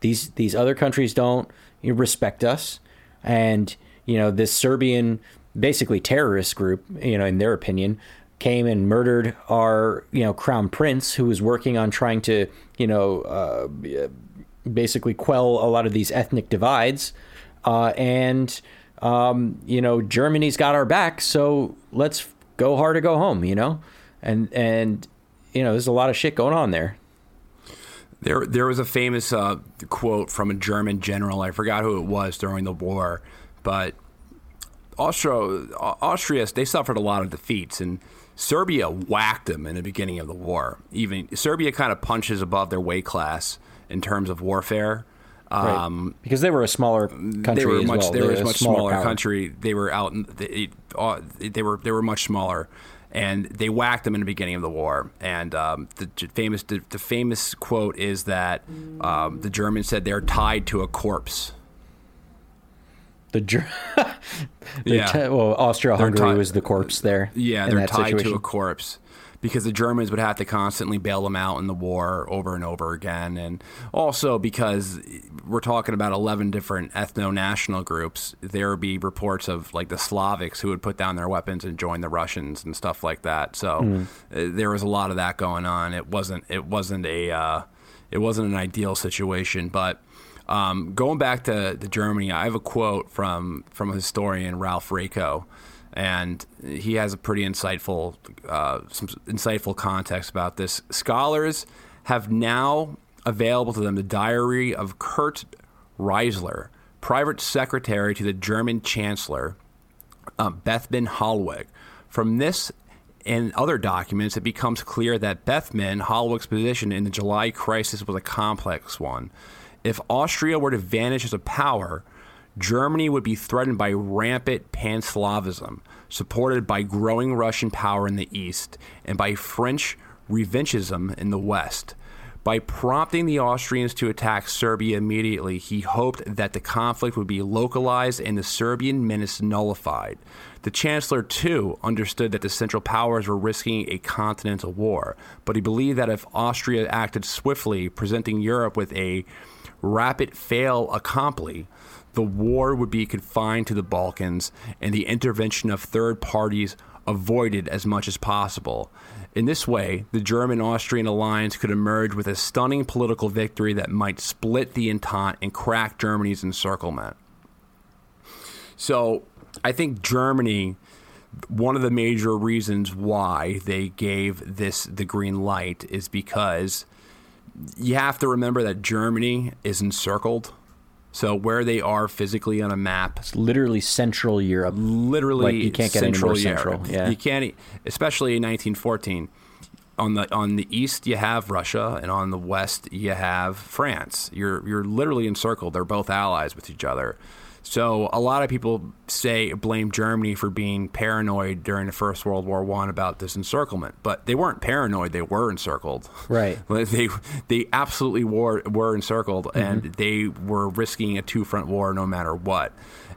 these these other countries don't respect us, and you know this Serbian basically terrorist group, you know, in their opinion, came and murdered our you know crown prince who was working on trying to you know uh, basically quell a lot of these ethnic divides, uh, and um, you know Germany's got our back, so let's go hard or go home, you know, and and you know there's a lot of shit going on there. There, there was a famous uh, quote from a German general. I forgot who it was during the war, but Austria, Austria, they suffered a lot of defeats, and Serbia whacked them in the beginning of the war. Even Serbia kind of punches above their weight class in terms of warfare. Um, because they were a smaller country they were much well. they were a much smaller smaller country. They were out in they, uh, they were they were much smaller, and they whacked them in the beginning of the war. And um, the famous the, the famous quote is that um, the Germans said they're tied to a corpse. <laughs> The, Yeah. te- well, Austria-Hungary They're was the corpse there. Yeah, they're tied to a corpse because the Germans would have to constantly bail them out in the war over and over again. And also because we're talking about 11 different ethno national groups, there would be reports of like the Slavics who would put down their weapons and join the Russians and stuff like that. So mm. there was a lot of that going on. It wasn't, it wasn't a, uh, it wasn't an ideal situation, but um, going back to, to Germany, I have a quote from from a historian, Ralph Raico, and he has a pretty insightful uh, some insightful context about this. Scholars have now available to them the diary of Kurt Riezler, private secretary to the German Chancellor uh, Bethmann Hollweg. From this and other documents, it becomes clear that Bethmann Hollweg's position in the July crisis was a complex one. If Austria were to vanish as a power, Germany would be threatened by rampant pan Slavism, supported by growing Russian power in the east and by French revanchism in the west. By prompting the Austrians to attack Serbia immediately, he hoped that the conflict would be localized and the Serbian menace nullified. The Chancellor, too, understood that the Central Powers were risking a continental war, but he believed that if Austria acted swiftly, presenting Europe with a rapid fait accompli, the war would be confined to the Balkans and the intervention of third parties avoided as much as possible. In this way, the German Austrian alliance could emerge with a stunning political victory that might split the Entente and crack Germany's encirclement. So, I think Germany one of the major reasons why they gave this the green light is because you have to remember that Germany is encircled. So where they are physically on a map, it's literally Central Europe. Literally, like you can't get Central any more Central. Yeah, you can't, especially in 1914. On the on the east you have Russia, and on the west you have France. You're you're literally encircled. They're both allies with each other. So a lot of people say blame Germany for being paranoid during the First World War One about this encirclement, but they weren't paranoid; they were encircled. Right. <laughs> They they absolutely were were encircled, mm-hmm. and they were risking a two front war no matter what.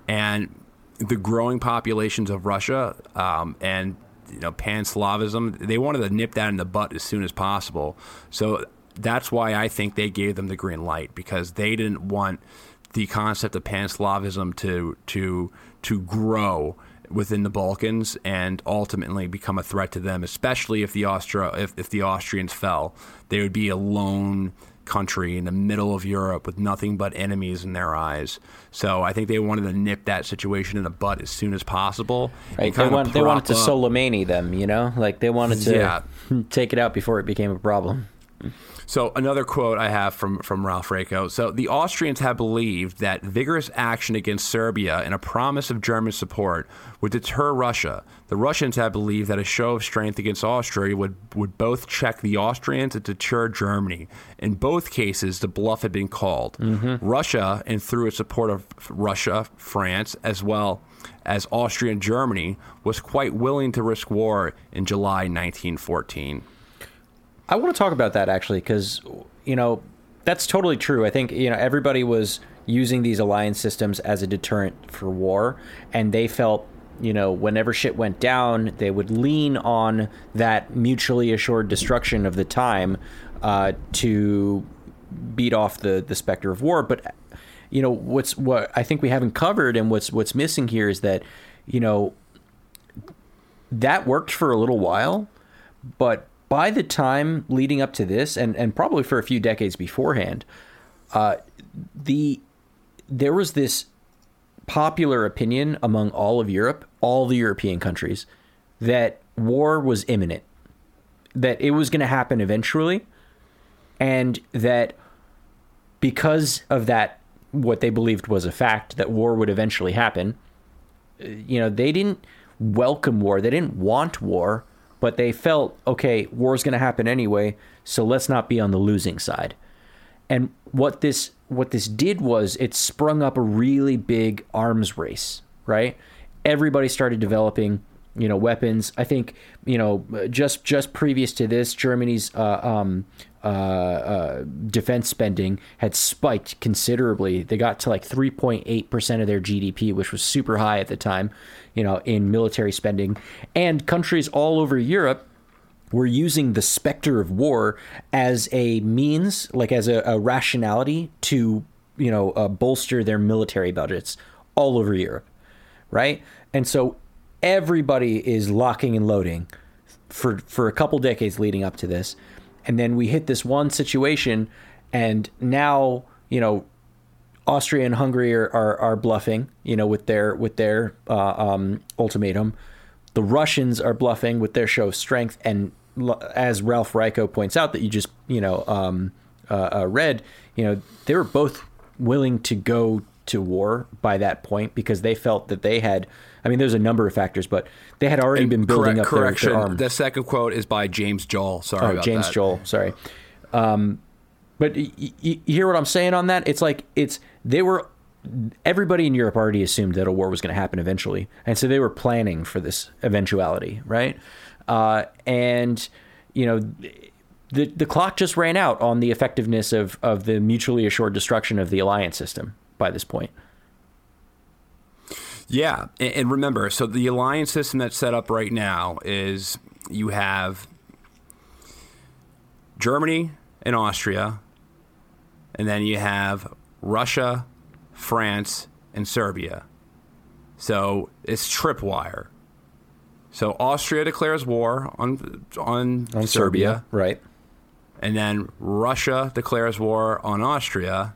And the growing populations of Russia um, and you know pan Slavism, they wanted to nip that in the butt as soon as possible. So that's why I think they gave them the green light because they didn't want the concept of pan-Slavism to to to grow within the Balkans and ultimately become a threat to them, especially if the Austria if, if the Austrians fell, they would be a lone country in the middle of Europe with nothing but enemies in their eyes. So I think they wanted to nip that situation in the butt as soon as possible. Right. They, want, they wanted to Soleimani them, you know, like they wanted to yeah. take it out before it became a problem. So another quote I have from from Ralph Raico. So the Austrians have believed that vigorous action against Serbia and a promise of German support would deter Russia. The Russians have believed that a show of strength against Austria would would both check the Austrians and deter Germany. In both cases, the bluff had been called. Mm-hmm. Russia, and through its support of Russia, France, as well as Austria and Germany, was quite willing to risk war in July 1914. I want to talk about that actually because you know that's totally true. I think you know everybody was using these alliance systems as a deterrent for war, and they felt you know whenever shit went down, they would lean on that mutually assured destruction of the time uh, to beat off the the specter of war. But you know what's what I think we haven't covered, and what's what's missing here is that you know that worked for a little while, but by the time leading up to this, and, and probably for a few decades beforehand, uh, the there was this popular opinion among all of Europe, all the European countries, that war was imminent, that it was going to happen eventually, and that because of that, what they believed was a fact that war would eventually happen, you know, they didn't welcome war, they didn't want war but they felt okay, war's going to happen anyway, so let's not be on the losing side. And what this what this did was it sprung up a really big arms race, right? Everybody started developing, you know, weapons. I think, you know, just just previous to this, Germany's uh, um, uh, uh, defense spending had spiked considerably. They got to like 3.8% of their GDP, which was super high at the time, you know, in military spending. And countries all over Europe were using the specter of war as a means, like as a, a rationality to, you know, uh, bolster their military budgets all over Europe, right? And so everybody is locking and loading for for a couple decades leading up to this, and then we hit this one situation, and now you know Austria and Hungary are, are, are, bluffing, you know, with their with their uh, um, ultimatum. The Russians are bluffing with their show of strength, and as Ralph Raico points out, that you just you know um, uh, uh, read, you know, they were both willing to go to war by that point because they felt that they had. I mean, there's a number of factors, but they had already and been building correct, up correction. Their, their The second quote is by James Joll. Sorry, oh, James that. Joll. Sorry. Um, but you, you hear what I'm saying on that? It's like it's they were everybody in Europe already assumed that a war was going to happen eventually, and so they were planning for this eventuality, right? Uh, and you know, the the clock just ran out on the effectiveness of of the mutually assured destruction of the alliance system by this point. Yeah, and remember, so the alliance system that's set up right now is you have Germany and Austria, and then you have Russia, France, and Serbia. So it's tripwire. So Austria declares war on on, on Serbia, Serbia, right? And then Russia declares war on Austria.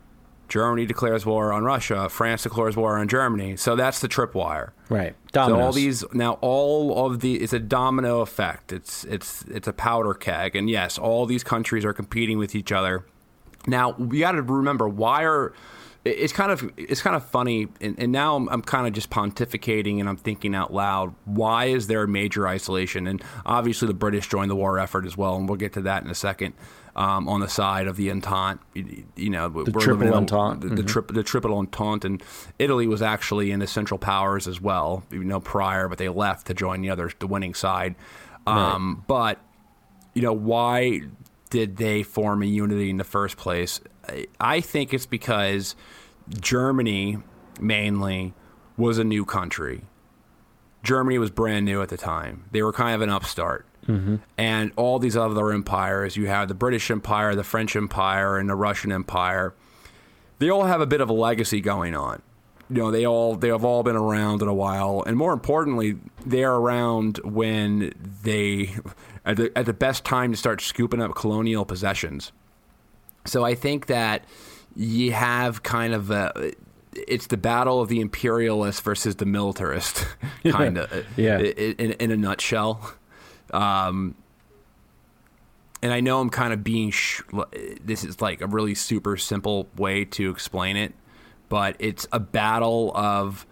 Germany declares war on Russia. France declares war on Germany. So that's the tripwire. Right. Dominoes. So all these now all of the it's a domino effect. It's it's it's a powder keg. And yes, all these countries are competing with each other. Now we got to remember why are it's kind of it's kind of funny, and, and now I'm, I'm, kind of just pontificating and I'm thinking out loud. Why is there a major isolation? And obviously, the British joined the war effort as well, and we'll get to that in a second. Um, on the side of the Entente, you, you know, the triple Entente, the, mm-hmm. the, tri- the, triple Entente, and Italy was actually in the Central Powers as well, you know, prior, but they left to join the other, the winning side. Um, right. But you know, why did they form a unity in the first place? I think it's because Germany mainly was a new country. Germany was brand new at the time. They were kind of an upstart. Mm-hmm. And all these other empires, you have the British Empire, the French Empire, and the Russian Empire. They all have a bit of a legacy going on. You know, they all they have all been around in a while, and more importantly, they are around when they at the, at the best time to start scooping up colonial possessions. So I think that you have kind of a it's the battle of the imperialist versus the militarist, kind <laughs> of, yeah, in, in, a nutshell. Um, and I know I'm kind of being. Sh- this is like a really super simple way to explain it, but it's a battle of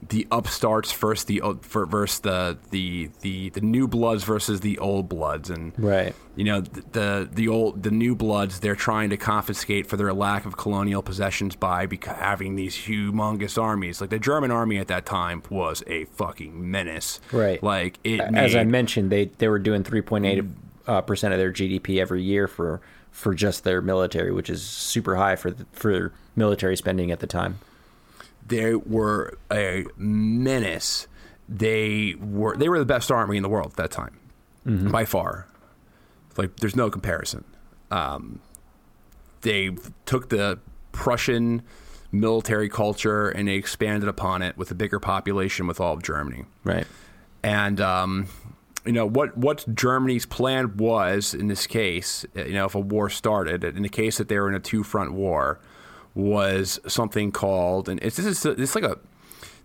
the upstarts versus the versus the the the the new bloods versus the old bloods. And right. you know the the old the new bloods they're trying to confiscate for their lack of colonial possessions by beca- having these humongous armies. Like the German army at that time was a fucking menace. Right. Like it as made, I mentioned they they were doing 3.8 uh, percent of their GDP every year for for just their military which is super high for the, for military spending at the time they were a menace. They were they were the best army in the world at that time, mm-hmm. by far. Like there's no comparison. Um, they took the Prussian military culture and they expanded upon it with a bigger population with all of Germany. Right. And um, you know what what Germany's plan was in this case. You know, if a war started, in the case that they were in a two front war, was something called, and it's this is it's like a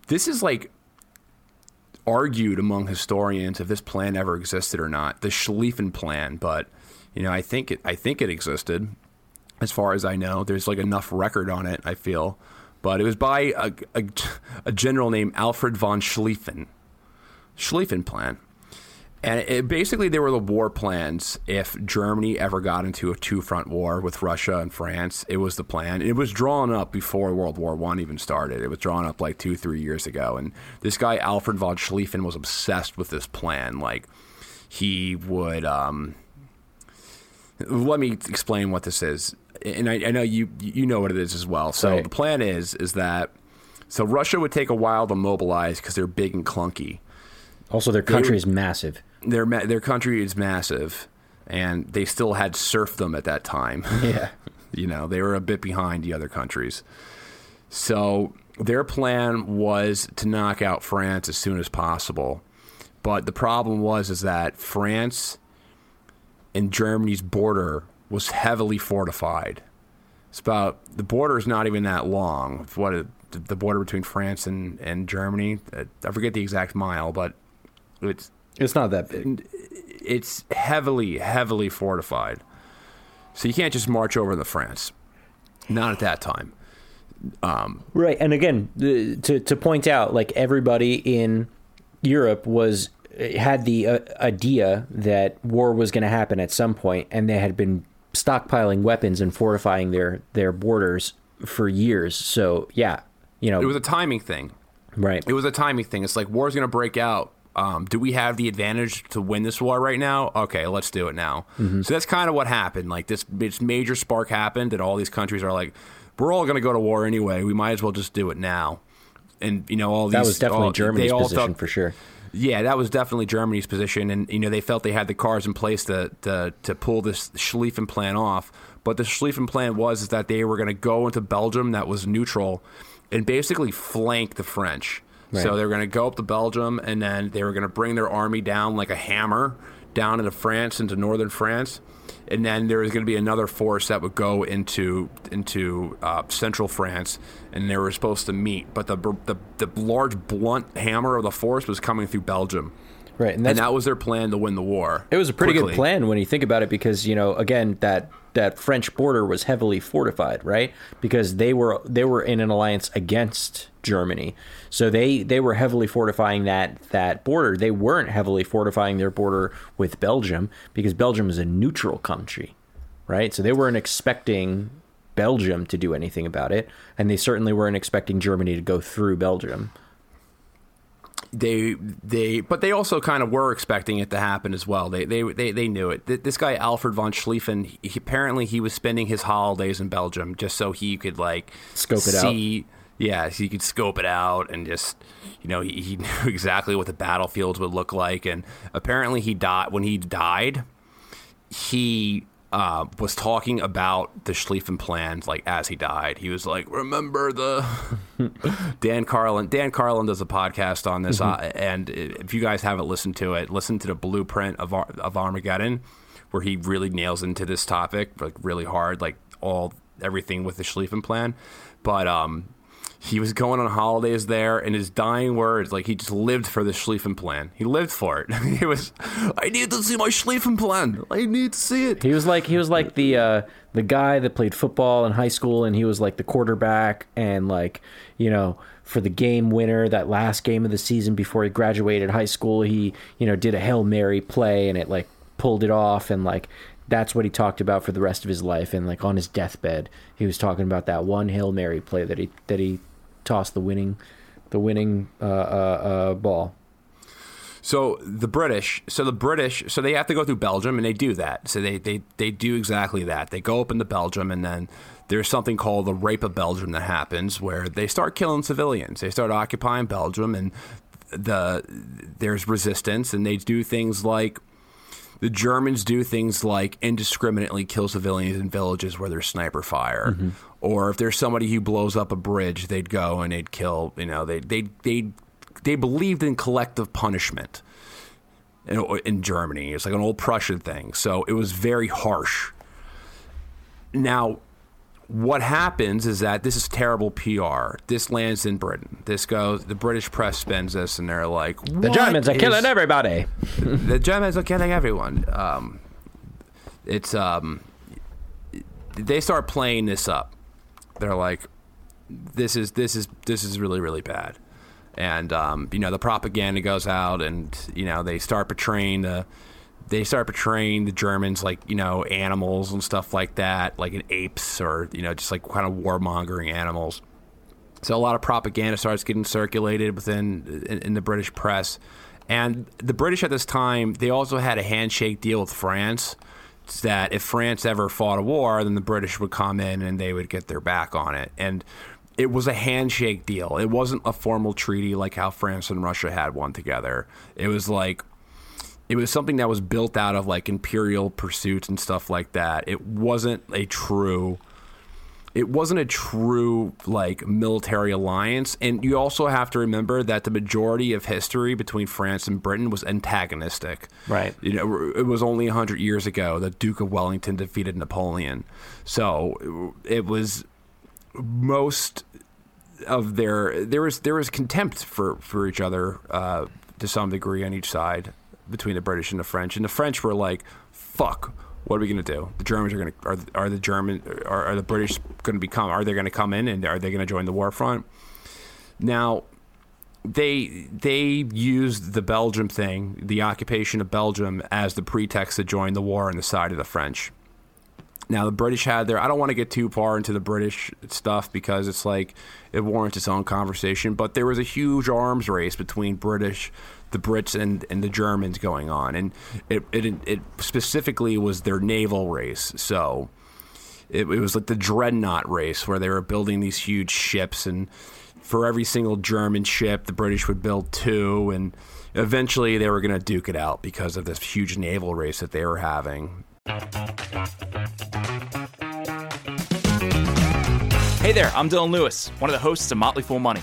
this is like argued among historians if this plan ever existed or not, the Schlieffen plan. But you know, I think it I think it existed, as far as I know. There's like enough record on it. I feel, but it was by a, a, a general named Alfred von Schlieffen. Schlieffen plan. And it, basically, they were the war plans. If Germany ever got into a two-front war with Russia and France, it was the plan. It was drawn up before World War One even started. It was drawn up like two, three years ago. And this guy Alfred von Schlieffen was obsessed with this plan. Like he would. Um, let me explain what this is, and I, I, know you you know what it is as well. So right. the plan is is that so Russia would take a while to mobilize because they're big and clunky. Also, their country is massive. Their ma- their country is massive, and they still had serfdom at that time. Yeah. <laughs> you know, they were a bit behind the other countries. So their plan was to knock out France as soon as possible. But the problem was is that France and Germany's border was heavily fortified. It's about the border is not even that long. What it- the border between France and, and Germany, uh, I forget the exact mile, but it's It's not that big. it's heavily, heavily fortified. So you can't just march over into France. Not at that time. Right, and again, to to point out, like everybody in Europe was had the uh, idea that war was going to happen at some point, and they had been stockpiling weapons and fortifying their their borders for years. So yeah, you know, It was a timing thing. right. It was a timing thing. It's like war's going to break out. Um, do we have the advantage to win this war right now? Okay, let's do it now. Mm-hmm. So that's kind of what happened. Like this, this major spark happened, and all these countries are like, "We're all going to go to war anyway. We might as well just do it now." And you know, all these that was definitely all- Germany's all position felt- for sure. Yeah, that was definitely Germany's position, and you know they felt they had the cards in place to to, to pull this Schlieffen plan off. But the Schlieffen plan was is that they were going to go into Belgium that was neutral, and basically flank the French. So they were going to go up to Belgium, and then they were going to bring their army down like a hammer down into France, into northern France, and then there was going to be another force that would go into into uh, central France, and they were supposed to meet. But the, the the large blunt hammer of the force was coming through Belgium, Right, and and that was their plan to win the war. It was a pretty quickly. good plan when you think about it, because you know, again, that that French border was heavily fortified, right? Because they were they were in an alliance against Germany, so they they were heavily fortifying that that border. They weren't heavily fortifying their border with Belgium because Belgium is a neutral country, right? So they weren't expecting Belgium to do anything about it, and they certainly weren't expecting Germany to go through Belgium. they they but they also kind of were expecting it to happen as well. They they they, they knew it. This guy Alfred von Schlieffen, he, apparently he was spending his holidays in Belgium just so he could like Scope it out. Yeah, so he could scope it out and just you know he, he <laughs> knew exactly what the battlefields would look like. And apparently he died when he died. He uh, was talking about the Schlieffen plan like as he died. He was like, "Remember the." <laughs> Dan Carlin. Dan Carlin does a podcast on this, uh, and if you guys haven't listened to it, listen to the Blueprint of Ar- of Armageddon, where he really nails into this topic like really hard, like all everything with the Schlieffen plan. But um, he was going on holidays there, and his dying words, like he just lived for the Schlieffen plan. He lived for it. <laughs> he was, I need to see my Schlieffen plan. I need to see it. He was like he was like the uh, the guy that played football in high school, and he was like the quarterback, and like you know for the game winner that last game of the season before he graduated high school, he you know did a hail mary play, and it like pulled it off, and like that's what he talked about for the rest of his life, and like on his deathbed, he was talking about that one hail mary play that he that he tossed the winning the winning uh, uh, uh, ball. So the British, so the British, so they have to go through Belgium, and they do that. So they they they do exactly that. They go up into Belgium, and then there's something called the Rape of Belgium that happens, where they start killing civilians. They start occupying Belgium, and the there's resistance, and they do things like the Germans do things like indiscriminately kill civilians in villages where there's sniper fire, mm-hmm. or if there's somebody who blows up a bridge, they'd go and they'd kill. You know, they they they they believed in collective punishment in, in Germany. It's like an old Prussian thing, so it was very harsh. Now, what happens is that this is terrible PR. This lands in Britain. This goes. The British press spends this, and they're like, The Germans are killing everybody. <laughs> the Germans are killing everyone. Um, it's um, they start playing this up. They're like, this is this is this is really really bad, and um, you know the propaganda goes out, and you know they start portraying the they start portraying the Germans like you know animals and stuff like that, like in apes or you know just like kind of warmongering animals. So a lot of propaganda starts getting circulated within in, in the British press, and the British at this time they also had a handshake deal with France that if France ever fought a war, then the British would come in and they would get their back on it. And it was a handshake deal. It wasn't a formal treaty like how France and Russia had one together. It was like it was something that was built out of like imperial pursuits and stuff like that. It wasn't a true it wasn't a true like military alliance and you also have to remember that the majority of history between France and Britain was antagonistic. Right. You know, it was only 100 years ago that Duke of Wellington defeated Napoleon. So, it was most of their there was there was contempt for for each other uh, to some degree on each side between the British and the French, and the French were like, "Fuck, what are we going to do? The Germans are going to are are the German are, are the British going to become? Are they going to come in and are they going to join the war front?" Now, they they used the Belgium thing, the occupation of Belgium, as the pretext to join the war on the side of the French. Now the British had their. I don't want to get too far into the British stuff because it's like it warrants its own conversation. But there was a huge arms race between British, the Brits, and, and the Germans going on, and it, it it specifically was their naval race. So it, it was like the dreadnought race where they were building these huge ships, and for every single German ship, the British would build two, and eventually they were going to duke it out because of this huge naval race that they were having. Hey there, I'm Dylan Lewis, one of the hosts of Motley Fool Money.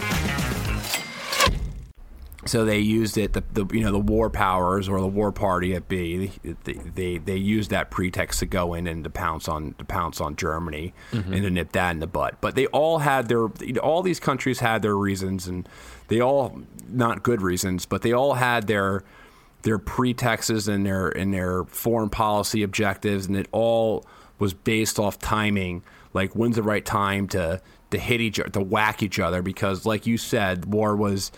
So they used it the, the you know the war powers or the war party at B they, they they used that pretext to go in and to pounce on to pounce on Germany mm-hmm. and to nip that in the butt but they all had their all these countries had their reasons and they all not good reasons but they all had their their pretexts and their and their foreign policy objectives. And it all was based off timing. Like when's the right time to to hit each other to whack each other? Because like you said war was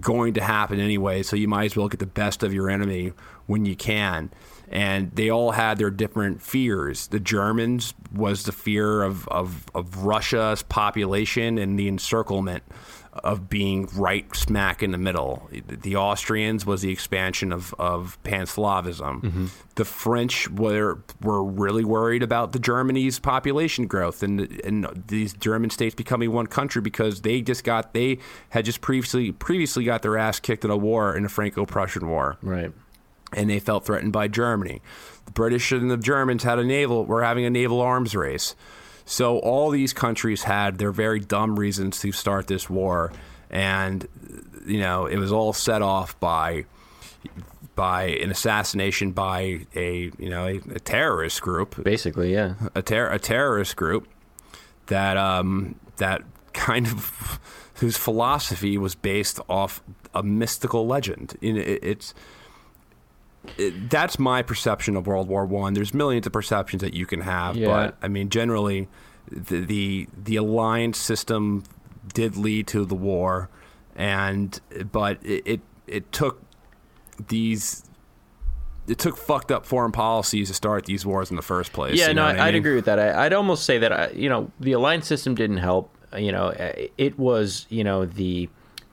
going to happen anyway, so you might as well get the best of your enemy when you can. And they all had their different fears. The Germans was the fear of, of, of Russia's population and the encirclement of being right smack in the middle. The Austrians was the expansion of, of Pan-Slavism. Mm-hmm. The French were were really worried about the Germany's population growth and and these German states becoming one country because they just got they had just previously previously got their ass kicked in a war in the Franco-Prussian War. Right. And they felt threatened by Germany. The British and the Germans had a naval were having a naval arms race. So all these countries had their very dumb reasons to start this war, and you know it was all set off by by an assassination by a you know a, a terrorist group. Basically, yeah, a ter- a terrorist group that um, that kind of <laughs> whose philosophy was based off a mystical legend. It, it's it, that's my perception of World War One. There's millions of perceptions that you can have, yeah. but I mean, generally, the, the the alliance system did lead to the war, and but it, it, it took these it took fucked up foreign policies to start these wars in the first place. Yeah, you know no, I'd agree with that. I, would almost say that I, you know the alliance system didn't help. You know, it was you know the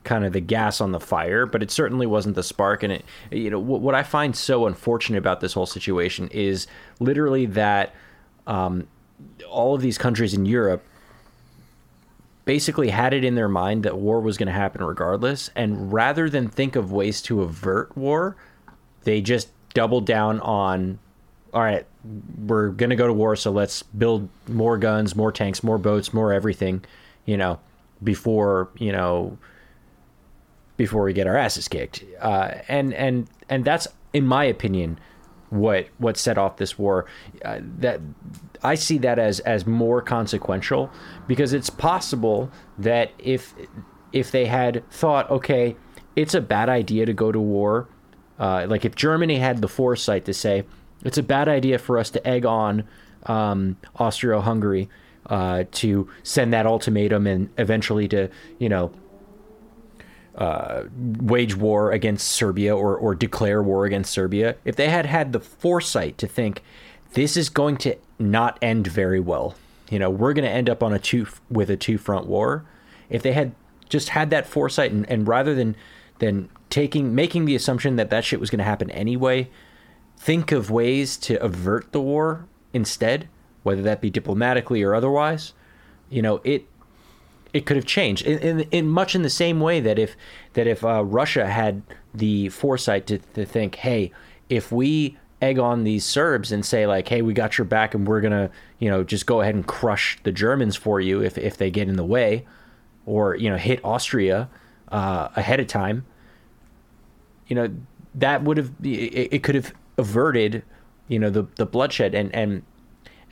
kind of the gas on the fire, but it certainly wasn't the spark. And it, you know, what, what I find so unfortunate about this whole situation is literally that um, all of these countries in Europe basically had it in their mind that war was going to happen regardless, and rather than think of ways to avert war, they just doubled down on all right, we're going to go to war, so let's build more guns, more tanks, more boats, more everything, you know, before, you know, before we get our asses kicked. Uh, and and and that's, in my opinion, what what set off this war. Uh, that I see that as as more consequential because it's possible that if if they had thought, okay, it's a bad idea to go to war. Uh, like if Germany had the foresight to say it's a bad idea for us to egg on um, Austria-Hungary uh, to send that ultimatum and eventually to you know uh, wage war against Serbia or, or declare war against Serbia, if they had had the foresight to think this is going to not end very well, you know, we're going to end up on a two with a two front war. If they had just had that foresight and, and rather than than taking making the assumption that that shit was going to happen anyway, think of ways to avert the war instead, whether that be diplomatically or otherwise. You know, it it could have changed in, in, in much in the same way that if that if uh, Russia had the foresight to, to think, hey, if we egg on these Serbs and say like, hey, we got your back and we're gonna you know just go ahead and crush the Germans for you if if they get in the way, or you know hit Austria uh, ahead of time. You know that would have it, it could have averted you know the the bloodshed and and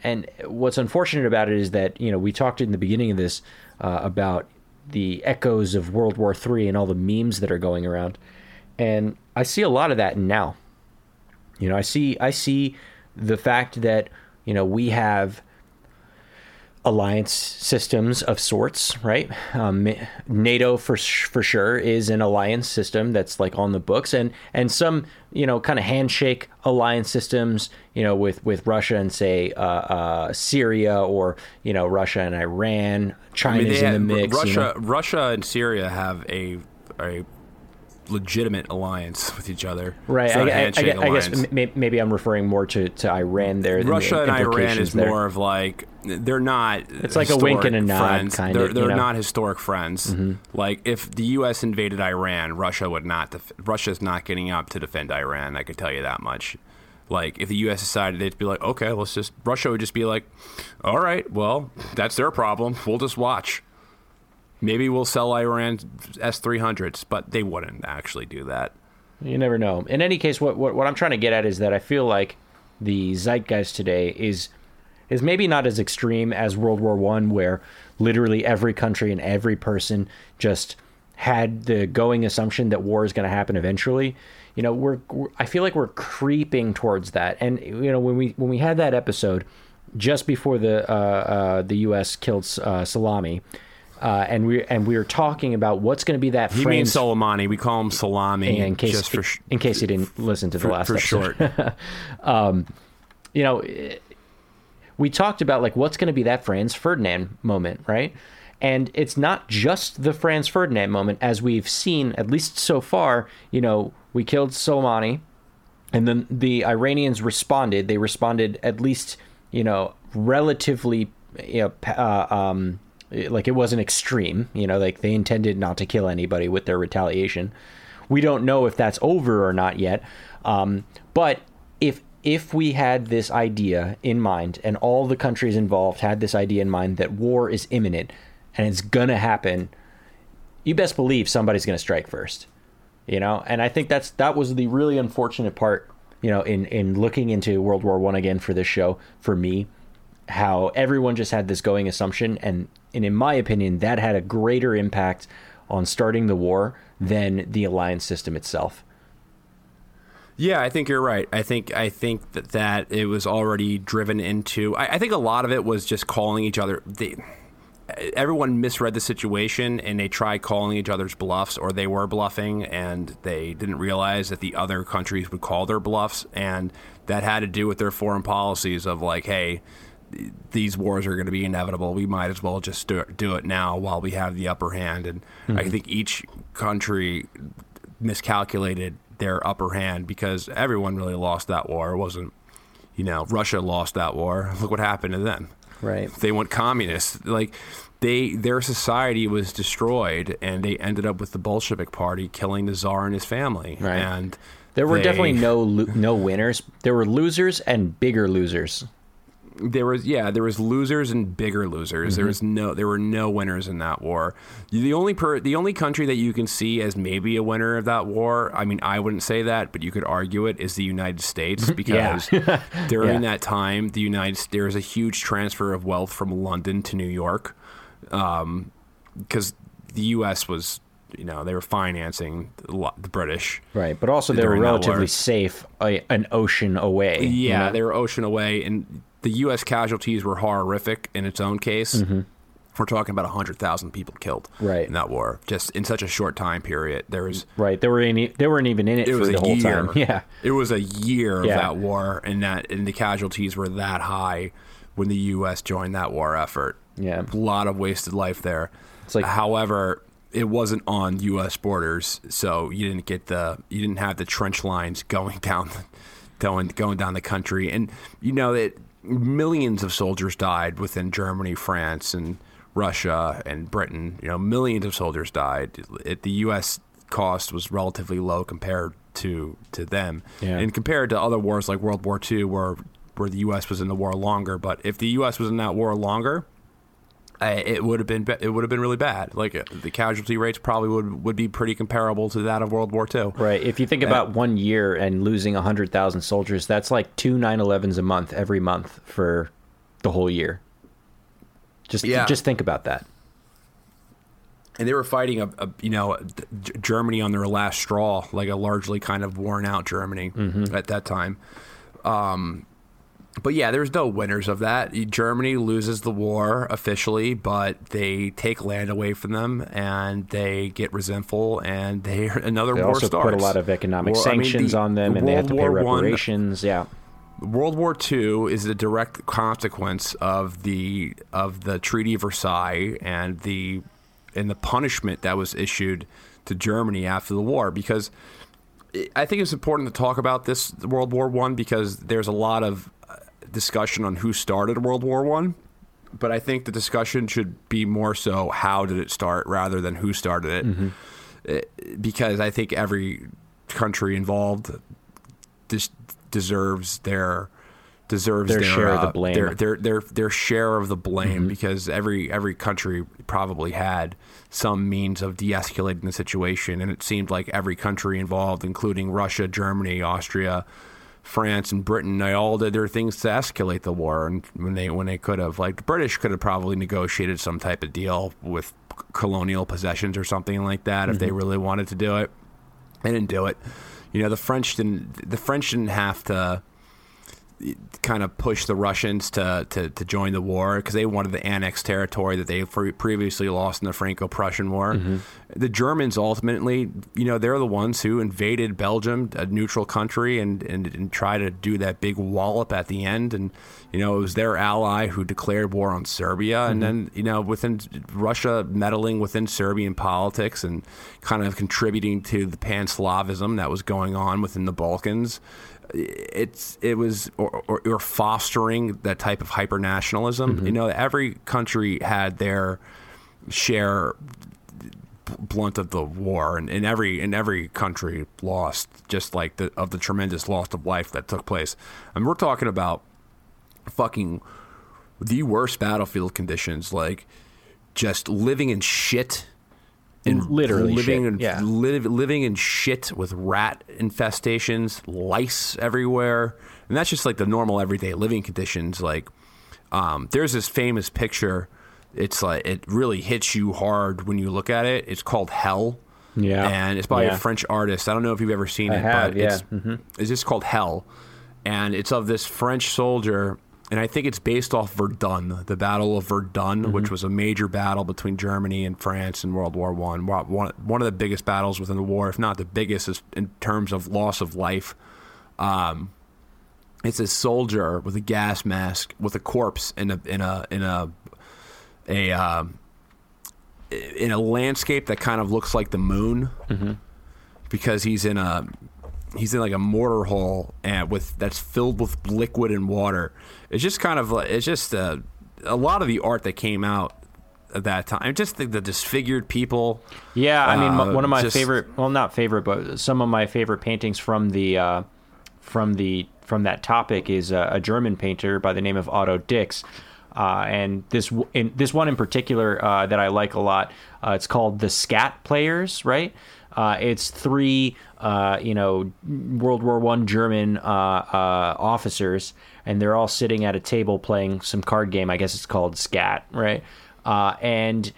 and what's unfortunate about it is that you know we talked in the beginning of this uh, about the echoes of World War III and all the memes that are going around, and I see a lot of that now. You know, I see I see the fact that you know we have alliance systems of sorts, right? Um, NATO for for sure is an alliance system that's like on the books, and and some you know kind of handshake alliance systems, you know, with with Russia and say uh, uh, Syria or you know Russia and Iran, China's I mean, in the mix. Russia, you know? Russia and Syria have a a legitimate alliance <laughs> with each other. Right. I, I, I, I, guess maybe I'm referring more to, to Iran there. Russia the and Iran is there. more of like they're not. It's like a wink and a nod kind they're, of. They're know? not historic friends. Mm-hmm. Like if the U.S. invaded Iran, Russia would not. Def- Russia's not getting up to defend Iran. I can tell you that much. Like if the U.S. decided they'd be like, okay, let's just. Russia would just be like, all right, well, that's their problem. We'll just watch. Maybe we'll sell Iran S three hundreds, but they wouldn't actually do that. You never know. In any case, what, what what I'm trying to get at is that I feel like the zeitgeist today is is maybe not as extreme as World War One, where literally every country and every person just had the going assumption that war is going to happen eventually. You know, we're, we're I feel like we're creeping towards that, and you know when we when we had that episode just before the uh, uh, the U.S. killed uh, Salami uh, and we and we were talking about what's going to be that. He means Soleimani. We call him Salami. In case, just for sh- in case you didn't listen to the for, last for episode. short. <laughs> um, you know, we talked about like what's going to be that Franz Ferdinand moment, right? And it's not just the Franz Ferdinand moment, as we've seen at least so far. You know, we killed Soleimani, and then the Iranians responded. They responded at least, you know, relatively, you know, uh, um, like it wasn't extreme you know like they intended not to kill anybody with their retaliation we don't know if that's over or not yet um, but if if we had this idea in mind and all the countries involved had this idea in mind that war is imminent and it's gonna happen you best believe somebody's gonna strike first you know and i think that's that was the really unfortunate part you know in in looking into world war one again for this show for me how everyone just had this going assumption and and in my opinion that had a greater impact on starting the war than the alliance system itself yeah, I think you're right. I think I think that, that it was already driven into. I, I think a lot of it was just calling each other. They, everyone misread the situation and they tried calling each other's bluffs, or they were bluffing, and they didn't realize that the other countries would call their bluffs, and that had to do with their foreign policies of like, hey, these wars are going to be inevitable. We might as well just do it, now while we have the upper hand. And mm-hmm. I think each country miscalculated their upper hand because everyone really lost that war. It wasn't, you know, Russia lost that war. Look what happened to them. Right. They went communist. Like they, their society was destroyed, and they ended up with the Bolshevik Party killing the czar and his family. Right. And there were they, definitely no no winners. There were losers and bigger losers there was yeah there was losers and bigger losers mm-hmm. there was no there were no winners in that war the only per the only country that you can see as maybe a winner of that war i mean i wouldn't say that but you could argue it is the united states <laughs> because during <laughs> yeah. that time the united there was a huge transfer of wealth from london to new york because um, the us was you know they were financing the British, right? But also they were relatively safe, an ocean away. Yeah, you know? they were ocean away, and the U.S. casualties were horrific in its own case. Mm-hmm. We're talking about hundred thousand people killed right. in that war, just in such a short time period. There was right. They were in, they weren't even in it, it for the whole year. time. <laughs> Yeah, it was a year of that war, and that and the casualties were that high. when the U.S. joined that war effort. Yeah. a lot of wasted life there. It's like- however, it wasn't on U.S. borders, so you didn't get the you didn't have the trench lines <laughs> going down, going going down the country, and you know that millions of soldiers died within Germany, France, and Russia and Britain. You know, millions of soldiers died. It, the U.S. cost was relatively low compared to to them, Yeah. and compared to other wars like World War II, where where the U.S. was in the war longer. But if the U.S. was in that war longer, it would have been it would have been really bad. Like uh, the casualty rates probably would would be pretty comparable to that of World War II. Right. If you think about one year and losing 100,000 soldiers, that's like two 9 11s a month every month for the whole year. Just, Yeah. just think about that. and they were fighting a, a you know Germany on their last straw, like a largely kind of worn out Germany at that time. Um, but yeah, there's no winners of that. Germany loses the war officially, but they take land away from them, and they get resentful, and they another They war also starts. put a lot of economic War- I mean, sanctions the- on them, the and they have to World pay War One- reparations. yeah. World War II is a direct consequence of the of the Treaty of Versailles and the and the punishment that was issued to Germany after the war. Because I think it's important to talk about this World War One because there's a lot of discussion on who started World War One. But I think the discussion should be more so how did it start rather than who started it. Mm-hmm. Uh, Because I think every country involved dis- deserves their deserves Their their, share of the uh, blame. Their, their their their share of the blame Mm-hmm. because every every country probably had some means of de-escalating the situation, and it seemed like every country involved, including Russia, Germany, Austria, France, and Britain, they all did their things to escalate the war, and when they when they could have, like the British could have probably negotiated some type of deal with colonial possessions or something like that if they Mm-hmm. really wanted to do it. They didn't do it. You know, the French didn't. The French didn't have to kind of pushed the Russians to, to, to join the war because they wanted the annexed territory that they pre- previously lost in the Franco-Prussian War. Mm-hmm. The Germans ultimately, you know, they're the ones who invaded Belgium, a neutral country, and, and, and tried to do that big wallop at the end. And, you know, it was their ally who declared war on Serbia. And then, you know, within Russia meddling within Serbian politics and kind of contributing to the pan-Slavism that was going on within the Balkans it's it was or, or, or fostering that type of hyper nationalism. Mm-hmm. You know, every country had their share blunt of the war, and in every in every country lost just like the of the tremendous loss of life that took place. And we're talking about fucking the worst battlefield conditions, like just living in shit. And Literally living shit, in yeah. live, living in shit with rat infestations, lice everywhere, and that's just like the normal everyday living conditions. Like, um, there's this famous picture. It's like it really hits you hard when you look at it. It's called Hell. Yeah. and it's by Yeah. a French artist. I don't know if you've ever seen I it, have, but yeah. it's Mhm. it's just called Hell, and it's of this French soldier, and I think it's based off Verdun, the Battle of Verdun, Mm-hmm. which was a major battle between Germany and France in World War One. One of the biggest battles within the war, if not the biggest, is in terms of loss of life. Um, it's a soldier with a gas mask with a corpse in a in a in a a um, in a landscape that kind of looks like the moon because he's in a he's in like a mortar hole and with that's filled with liquid and water. It's just kind of it's just a, a lot of the art that came out at that time. Just the, the disfigured people. Yeah, I mean, Uh, one of my just- favorite, well, not favorite, but some of my favorite paintings from the uh, from the from that topic is uh, a German painter by the name of Otto Dix. Uh, and this in, this one in particular uh, that I like a lot, uh, it's called the Skat Players, right? Uh, it's three, uh, you know, World War One German uh, uh, officers, and they're all sitting at a table playing some card game. I guess it's called Skat, right? Uh, and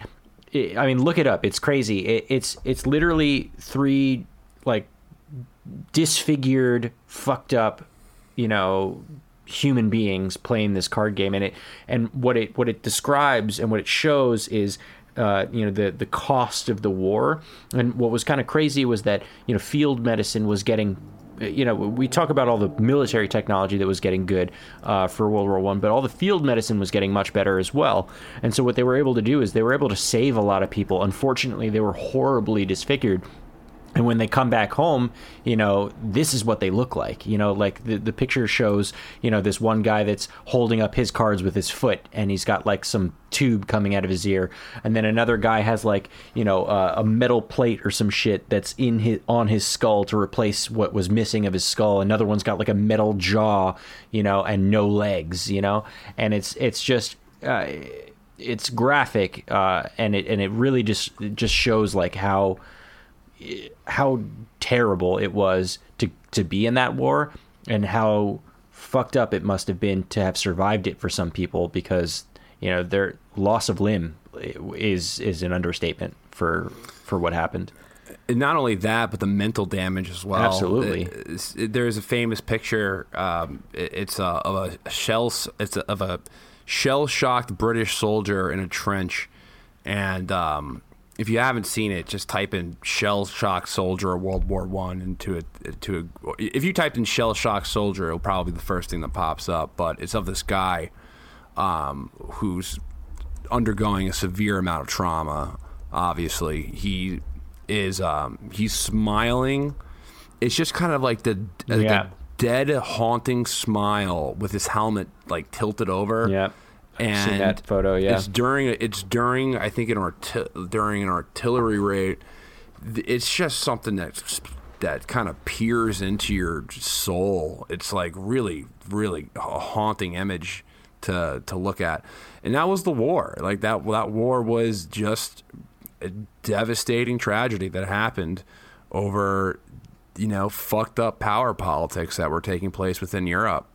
it, I mean, look it up. It's crazy. It, it's it's literally three like disfigured, fucked up, you know, human beings playing this card game, and it and what it what it describes and what it shows is. Uh, you know the the cost of the war, and what was kind of crazy was that you know field medicine was getting you know, we talk about all the military technology that was getting good uh, for World War One, but all the field medicine was getting much better as well. And so what they were able to do is they were able to save a lot of people. Unfortunately, they were horribly disfigured and when they come back home you know this is what they look like you know like the, the picture shows you know this one guy that's holding up his cards with his foot and he's got like some tube coming out of his ear. And then another guy has like you know uh, a metal plate or some shit that's in his on his skull to replace what was missing of his skull. Another one's got like a metal jaw you know and no legs you know? And it's it's just uh, it's graphic uh, and it and it really just it just shows like how how terrible it was to to be in that war and how fucked up it must have been to have survived it for some people because you know their loss of limb is is an understatement for for what happened and not only that, but the mental damage as well. Absolutely. It, it, there's a famous picture. Um, it, it's a, of a shell. It's a, of a shell shocked British soldier in a trench, and um, if you haven't seen it, just type in "shell shock soldier" World War One into it. To a, if you typed in "shell shock soldier," it'll probably be the first thing that pops up. But it's of this guy um, who's undergoing a severe amount of trauma. Obviously, he is um, he's smiling. It's just kind of like the, yeah. the dead, haunting smile with his helmet like tilted over. Yeah and seen that photo. Yeah, it's during it's during I think an arti- during an artillery raid. It's just something that that kind of peers into your soul. It's like really, really a haunting image to to look at. And that was the war. Like that that war was just a devastating tragedy that happened over you know fucked up power politics that were taking place within Europe.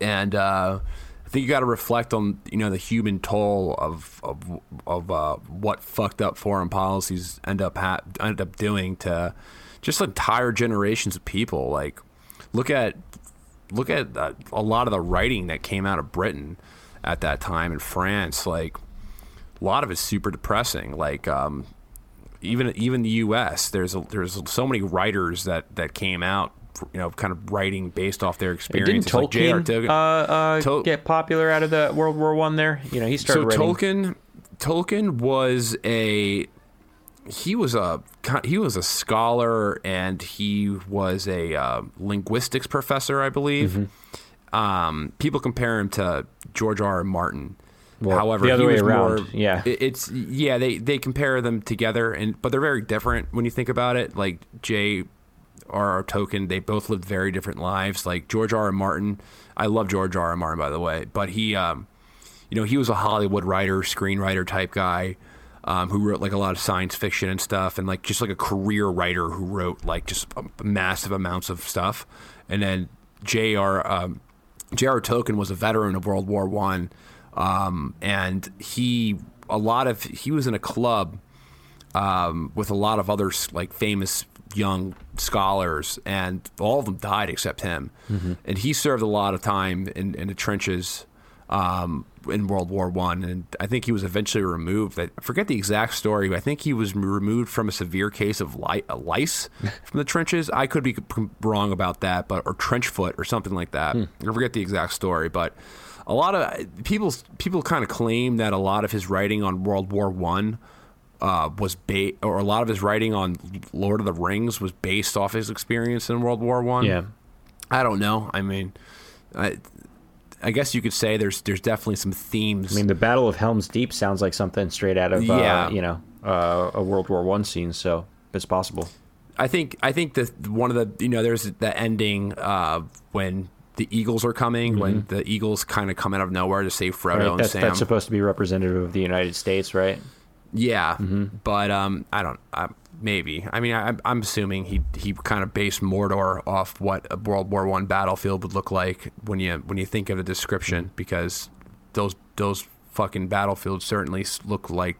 And uh, I think you got to reflect on you know the human toll of of of uh, what fucked up foreign policies end up ha- end up doing to just entire generations of people. Like look at look at uh, a lot of the writing that came out of Britain at that time in France. Like a lot of it's super depressing. Like um, even even the U.S. There's a, there's so many writers that that came out you know, kind of writing based off their experience. Didn't Tolkien like uh, uh, Tol- get popular out of the World War One? There, you know, he started. So writing. Tolkien, Tolkien was a he was a he was a scholar and he was a uh, linguistics professor, I believe. Mm-hmm. Um, people compare him to George R. R. Martin. Well, However, the other way around, more, yeah, it's yeah they they compare them together, and but they're very different when you think about it. Like J. R.R. Tolkien, they both lived very different lives. Like George R. R. Martin, I love George R. R. Martin by the way, but he, um, you know, he was a Hollywood writer, screenwriter type guy. Um, who wrote like a lot of science fiction and stuff, and like just like a career writer who wrote like just massive amounts of stuff. And then J.R. Um, J.R. Tolkien was a veteran of World War One, um, and he a lot of he was in a club um, with a lot of other like famous young scholars, and all of them died except him. Mm-hmm. And he served a lot of time in, in the trenches um, in World War One, and I think he was eventually removed. I forget the exact story. but I think he was removed from a severe case of lice <laughs> from the trenches. I could be wrong about that, but or trench foot or something like that. Hmm. I forget the exact story, but a lot of people people kind of claim that a lot of his writing on World War One uh, was ba- or a lot of his writing on Lord of the Rings was based off his experience in World War One. Yeah, I don't know. I mean, I, I guess you could say there's there's definitely some themes. I mean, the Battle of Helm's Deep sounds like something straight out of yeah. Uh, you know uh, a World War One scene, so it's possible. I think I think that one of the you know there's the ending uh, when the Eagles are coming mm-hmm. when the Eagles kind of come out of nowhere to save Frodo right, and that's, Sam. That's supposed to be representative of the United States, right? Yeah, mm-hmm. but um, I don't. I, maybe. I mean, I, am assuming he he kind of based Mordor off what a World War One battlefield would look like when you when you think of the description, because those those fucking battlefields certainly look like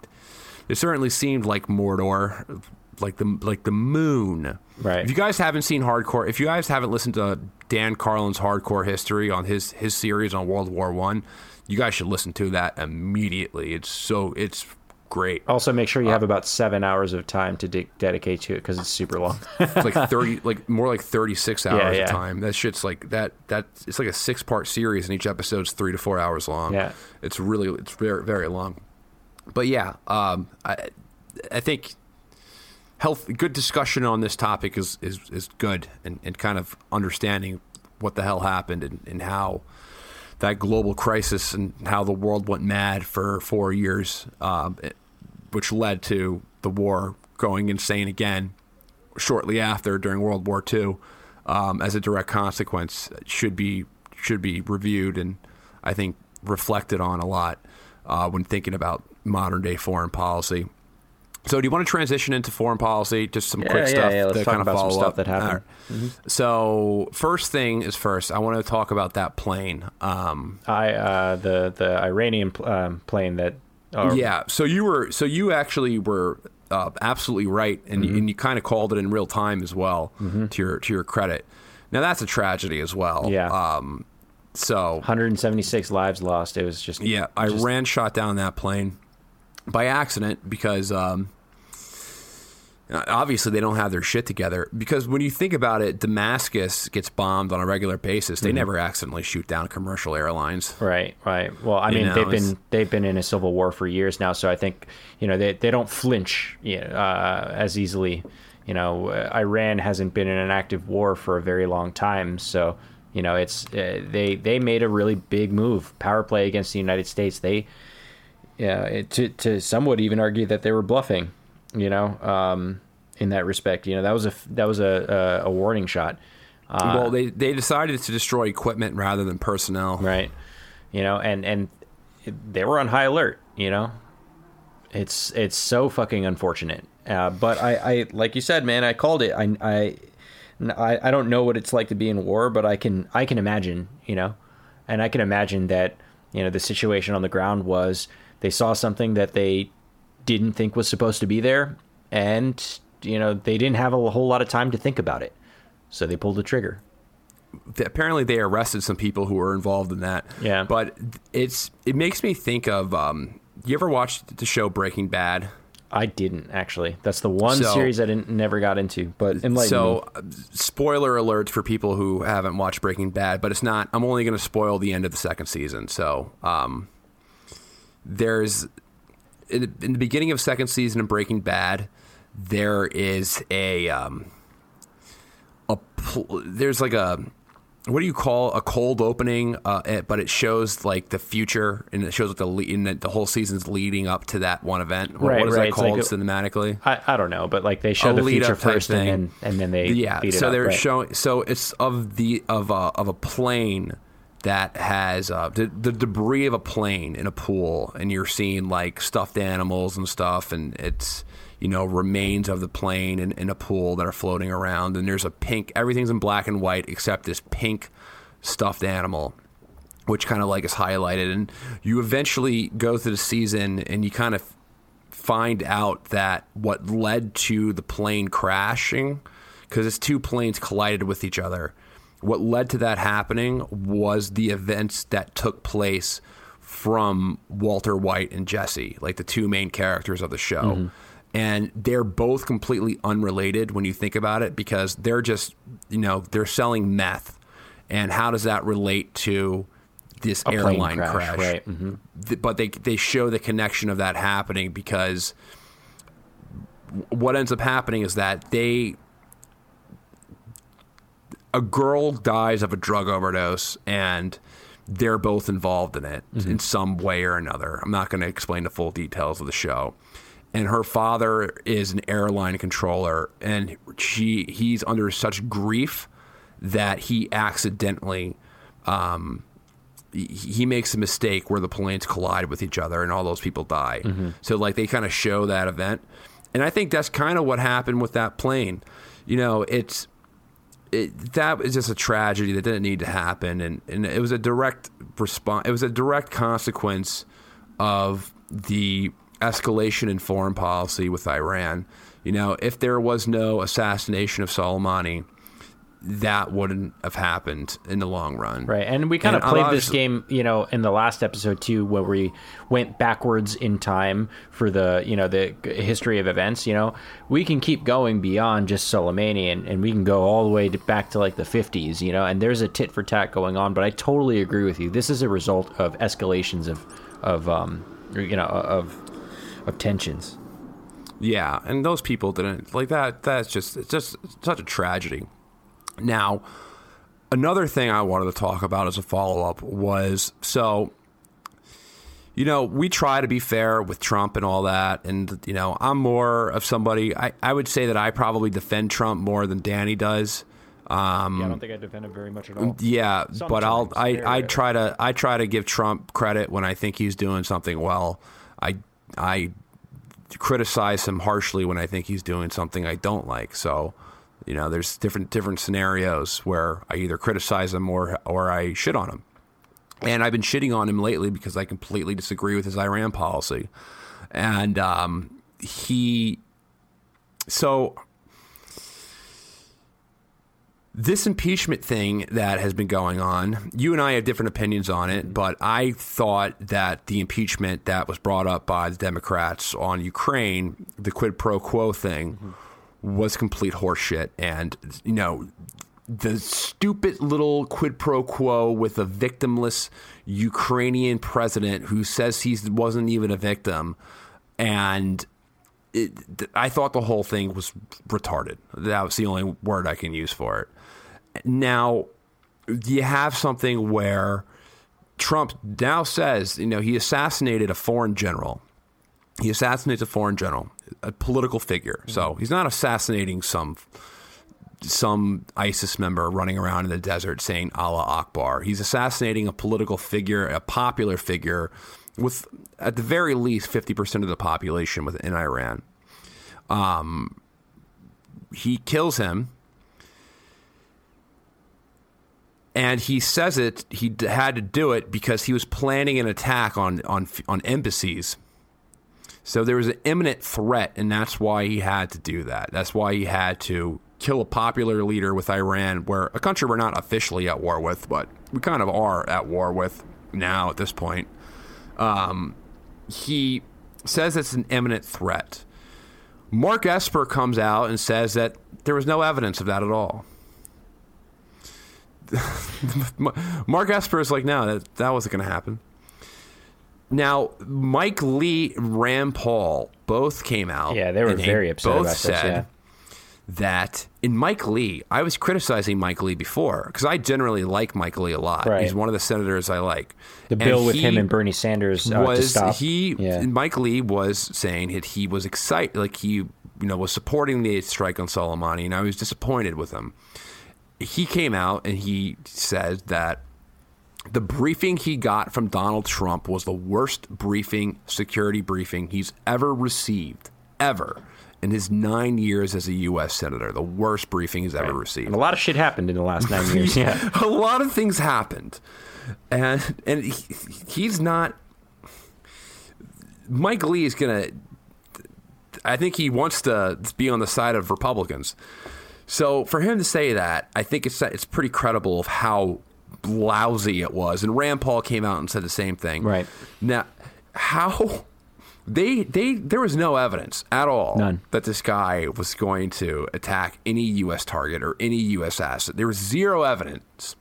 they certainly seemed like Mordor, like the like the moon. Right. If you guys haven't seen hardcore, if you guys haven't listened to Dan Carlin's hardcore history on his his series on World War One, you guys should listen to that immediately. It's so it's great. Also, make sure you have about seven hours of time to de- dedicate to it because it's super long. It's like <laughs> thirty, like more like thirty six hours yeah. of time. That shit's like that. That it's like a six part series, and each episode's three to four hours long. Yeah. it's really it's very very long. But yeah, um, I I think health good discussion on this topic is is, is good and, and kind of understanding what the hell happened and, and how that global crisis and how the world went mad for four years, um, which led to the war going insane again shortly after during World War II, um, as a direct consequence, should be should be reviewed and I think reflected on a lot uh, when thinking about modern day foreign policy. So, do you want to transition into foreign policy? Just some Yeah, quick yeah, stuff yeah, let's to talk kind of about some follow stuff up. that happened. Mm-hmm. So, first thing is first. I want to talk about that plane. Um, I uh, the the Iranian pl- um, plane that. or- yeah. So you were. So you actually were uh, absolutely right, and Mm-hmm. you, and you kind of called it in real time as well. To your to your credit. Now that's a tragedy as well. Yeah. Um, so 176 lives lost. It was just yeah, Iran shot down that plane by accident because um, obviously they don't have their shit together. Because when you think about it, Damascus gets bombed on a regular basis. Mm-hmm. They never accidentally shoot down commercial airlines. Right, right. Well, I You mean, know, they've it's- been they've been in a civil war for years now, so I think you know they they don't flinch you know, uh, as easily. You know, uh, Iran hasn't been in an active war for a very long time, so you know it's uh, they they made a really big move, power play against the United States. They, yeah, it, to to some would even argue that they were bluffing. You know, um, in that respect, you know that was a that was a a, a warning shot. Uh, well, they they decided to destroy equipment rather than personnel. right. You know and and they were on high alert you know? It's it's so fucking unfortunate. Uh, but I, I like you said man i called it. I, I i i don't know what it's like to be in war but i can i can imagine you know? And i can imagine that you know the situation on the ground was they saw something that they didn't think was supposed to be there and you know they didn't have a whole lot of time to think about it so they pulled the trigger apparently they arrested some people who were involved in that. Yeah. But it's it makes me think of um you ever watched the show Breaking Bad? I didn't actually. That's the one So- series I didn't never got into. But So, me. uh, spoiler alert for people who haven't watched Breaking Bad, but it's not. I'm only going to spoil the end of the second season. So, um, there's in, in the beginning of second season of Breaking Bad, there is a um, a pl- there's like a what do you call a cold opening? Uh, it, but it shows like the future, and it shows like the le- in the, the whole season's leading up to that one event. What- Right, what is right. that called like a- cinematically? I, I don't know, but like they show a the future first, thing. and then and then they yeah. beat it so up, they're right. showing. So it's of the of a of a plane that has uh, the, the debris of a plane in a pool, and you're seeing like stuffed animals and stuff, and it's you know remains of the plane in, in a pool that are floating around, and there's a pink. Everything's in black and white except this pink stuffed animal which kind of like is highlighted and you eventually go through the season and you kind of find out that what led to the plane crashing because it's two planes collided with each other what led to that happening was the events that took place from Walter White and Jesse like the two main characters of the show. And they're both completely unrelated when you think about it because they're just you know they're selling meth. And how does that relate to this A airline crash, crash, right, mhm. But they they show the connection of that happening because what ends up happening is that they a girl dies of a drug overdose and they're both involved in it in some way or another. I'm not going to explain the full details of the show. And her father is an airline controller and she he's under such grief that he accidentally um, he- he makes a mistake where the planes collide with each other and all those people die. So like they kind of show that event, and I think that's kind of what happened with that plane. You know, it's it, that was just a tragedy that didn't need to happen, and and it was a direct response. It was a direct consequence of the escalation in foreign policy with Iran. You know, if there was no assassination of Soleimani, that wouldn't have happened in the long run. Right. And we kind And of played this game, you know, in the last episode too, where we went backwards in time for the, you know, the history of events. You know, we can keep going beyond just Soleimani and, and we can go all the way to, back to like the 50s, you know, and there's a tit for tat going on. But I totally agree with you. This is a result of escalations of, of, um, you know, of, of tensions. Yeah, and those people didn't like that. That's just it's just such a tragedy. Now, another thing I wanted to talk about as a follow up was so. You know, we try to be fair with Trump and all that. And, you know, I'm more of somebody, I, I would say that I probably defend Trump more than Danny does. Um, Yeah, I don't think I defend him very much at all. yeah, but I'll I I try to I try to give Trump credit when I think he's doing something well. I I criticize him harshly when I think he's doing something I don't like. So, you know, there's different different scenarios where I either criticize him or or I shit on him. And I've been shitting on him lately because I completely disagree with his Iran policy. And um, he so this impeachment thing that has been going on, you and I have different opinions on it, but I thought that the impeachment that was brought up by the Democrats on Ukraine, the quid pro quo thing, was complete horseshit. And, you know, the stupid little quid pro quo with a victimless Ukrainian president who says he wasn't even a victim. And it, I thought the whole thing was retarded. That was the only word I can use for it. Now, you have something where Trump now says, you know, he assassinated a foreign general. He assassinates a foreign general, a political figure. So he's not assassinating some some ISIS member running around in the desert saying Allah Akbar. He's assassinating a political figure, a popular figure, with at the very least fifty percent of the population within Iran. Um, he kills him, and he says it. He had to do it because he was planning an attack on on on embassies. So there was an imminent threat, and that's why he had to do that. That's why he had to kill a popular leader with Iran, where a country we're not officially at war with, but we kind of are at war with now at this point. Um, he says it's an imminent threat. Mark Esper comes out and says that there was no evidence of that at all. <laughs> Mark Esper is like, no, that, that wasn't going to happen. Now, Mike Lee, and Rand Paul both came out. Yeah, they were very upset both about this, said yeah. that in Mike Lee, I was criticizing Mike Lee before because I generally like Mike Lee a lot. Right. He's one of the senators I like. The And bill with him and Bernie Sanders uh, to was stop. he? Yeah. Mike Lee was saying that he was excited, like he you know was supporting the strike on Soleimani, and I was disappointed with him. He came out and he said that the briefing he got from Donald Trump was the worst briefing, security briefing he's ever received, ever. In his nine years as a U.S. senator, the worst briefing he's ever received. And a lot of shit happened in the last nine <laughs> years. Yeah. a lot of things happened, and and he, he's not. Mike Lee is gonna. I think he wants to be on the side of Republicans. So for him to say that, I think it's it's pretty credible of how lousy it was. And Rand Paul came out and said the same thing. Right. now, how they they there was no evidence at all None. that this guy was going to attack any U.S. target or any U.S. asset. There was zero evidence,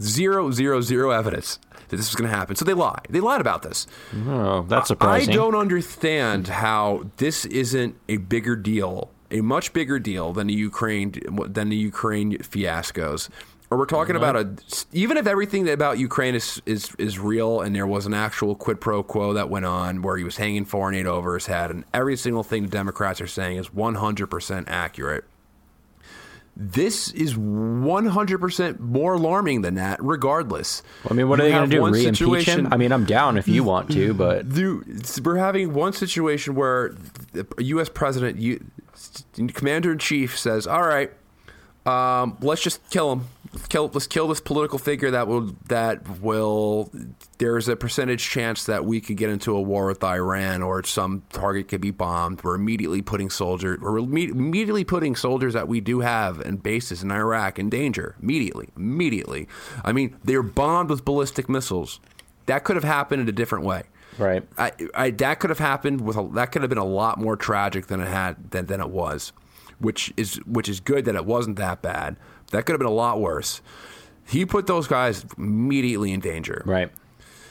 zero zero zero evidence that this was going to happen. So they lied. They lied about this. Oh, that's surprising. I don't understand how this isn't a bigger deal, a much bigger deal than the Ukraine than the Ukraine fiascos. Or we're talking about a even if everything about Ukraine is, is is real and there was an actual quid pro quo that went on where he was hanging foreign aid over his head and every single thing the Democrats are saying is 100% accurate. This is 100% more alarming than that, regardless. I mean, what are You they going to do? Re-impeach situation- him? I mean, I'm down if you want to, but Dude, we're having one situation where the U.S. president, you, commander in chief, says, "All right, um, let's just kill him. let's kill let's kill this political figure that will that will there's a percentage chance that we could get into a war with Iran or some target could be bombed. We're immediately putting soldiers we're immediately putting soldiers that we do have and bases in Iraq in danger. Immediately. Immediately. I mean, they're bombed with ballistic missiles. That could have happened in a different way. Right. I, I that could have happened with a, that could have been a lot more tragic than it had than, than it was, which is which is good that it wasn't that bad. That could have been a lot worse. He put those guys immediately in danger. Right.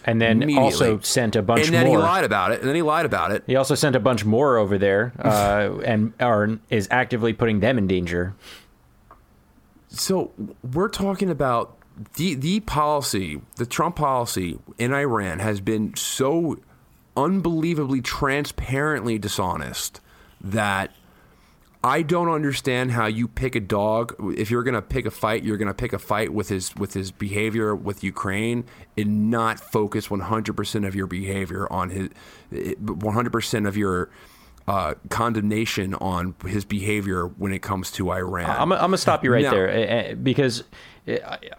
And then also sent a bunch and then more. he lied about it. And then he lied about it. He also sent a bunch more over there, <laughs> uh, and are, is actively putting them in danger. So we're talking about the the policy, the Trump policy in Iran has been so unbelievably transparently dishonest that I don't understand how you pick a dog. If you're going to pick a fight, you're going to pick a fight with his with his behavior with Ukraine, and not focus 100% of your behavior on his 100% of your uh, condemnation on his behavior when it comes to Iran. I'm, to stop you right now, there eh, eh, because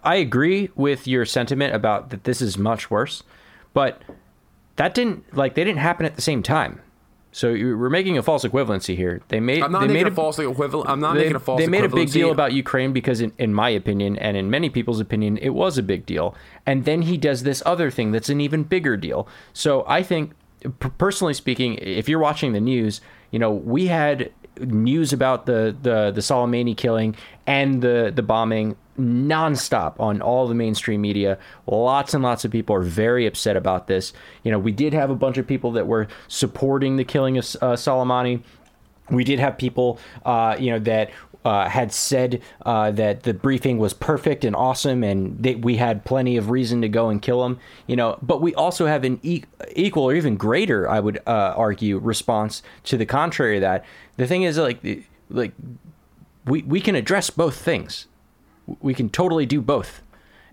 I agree with your sentiment about that this is much worse, but that didn't like they didn't happen at the same time. So we're making a false equivalency here. They made. I'm not they making made a false equivalent. I'm not they, making a false. They made a big deal about Ukraine because, in, in my opinion, and in many people's opinion, it was a big deal. And then he does this other thing that's an even bigger deal. So I think, personally speaking, if you're watching the news, you know we had news about the the the Soleimani killing and the the bombing nonstop on all the mainstream media. Lots and lots of people are very upset about this. You know, we did have a bunch of people that were supporting the killing of uh, Soleimani. We did have people, uh, you know, that uh, had said uh, that the briefing was perfect and awesome, and that we had plenty of reason to go and kill him. You know, but we also have an e- equal or even greater, I would uh, argue, response to the contrary of that. The thing is, like, like we we can address both things we can totally do both.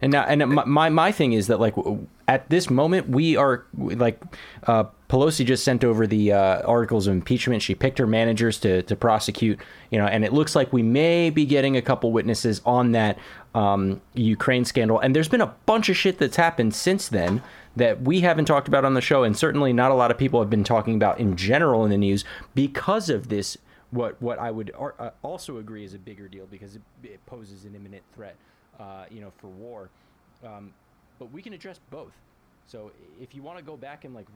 And now, and my, my, my thing is that like at this moment we are like uh, Pelosi just sent over the uh, articles of impeachment. She picked her managers to to prosecute, you know, and it looks like we may be getting a couple witnesses on that um, Ukraine scandal. And there's been a bunch of shit that's happened since then that we haven't talked about on the show, and certainly not a lot of people have been talking about in general in the news because of this what what I would ar- uh, also agree is a bigger deal because it, it poses an imminent threat, uh, you know, for war. Um, but we can address both. So if you want to go back and like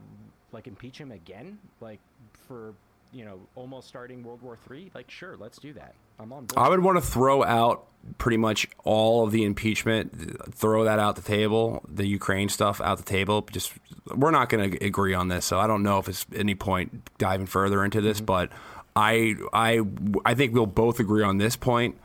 like impeach him again, like for you know almost starting World War Three, like sure, let's do that. I'm on board. I would want to throw out pretty much all of the impeachment, throw that out the table, the Ukraine stuff out the table. Just we're not going to agree on this, so I don't know if it's any point diving further into this, mm-hmm. but I I I think we'll both agree on this point.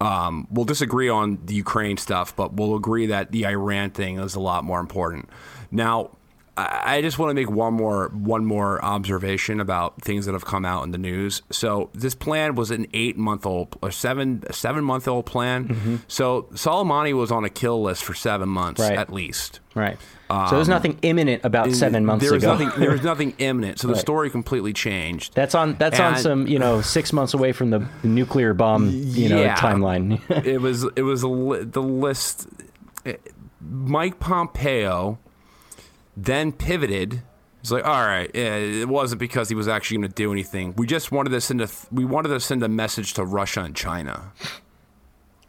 Um, we'll disagree on the Ukraine stuff, but we'll agree that the Iran thing is a lot more important. Now, I just want to make one more one more observation about things that have come out in the news. So this plan was an eight month old or seven seven month old plan. Mm-hmm. So Soleimani was on a kill list for seven months right. at least. Right. Um, so there's nothing imminent about seven months there was ago. Nothing, there was <laughs> nothing imminent. So the right. story completely changed. That's on. That's and, on some. You know, <sighs> six months away from the nuclear bomb. You know, yeah, timeline. it was. It was a, the list. Mike Pompeo then pivoted. He's like, all right, yeah, it wasn't because he was actually going to do anything. We just wanted to send a. We wanted to send a message to Russia and China.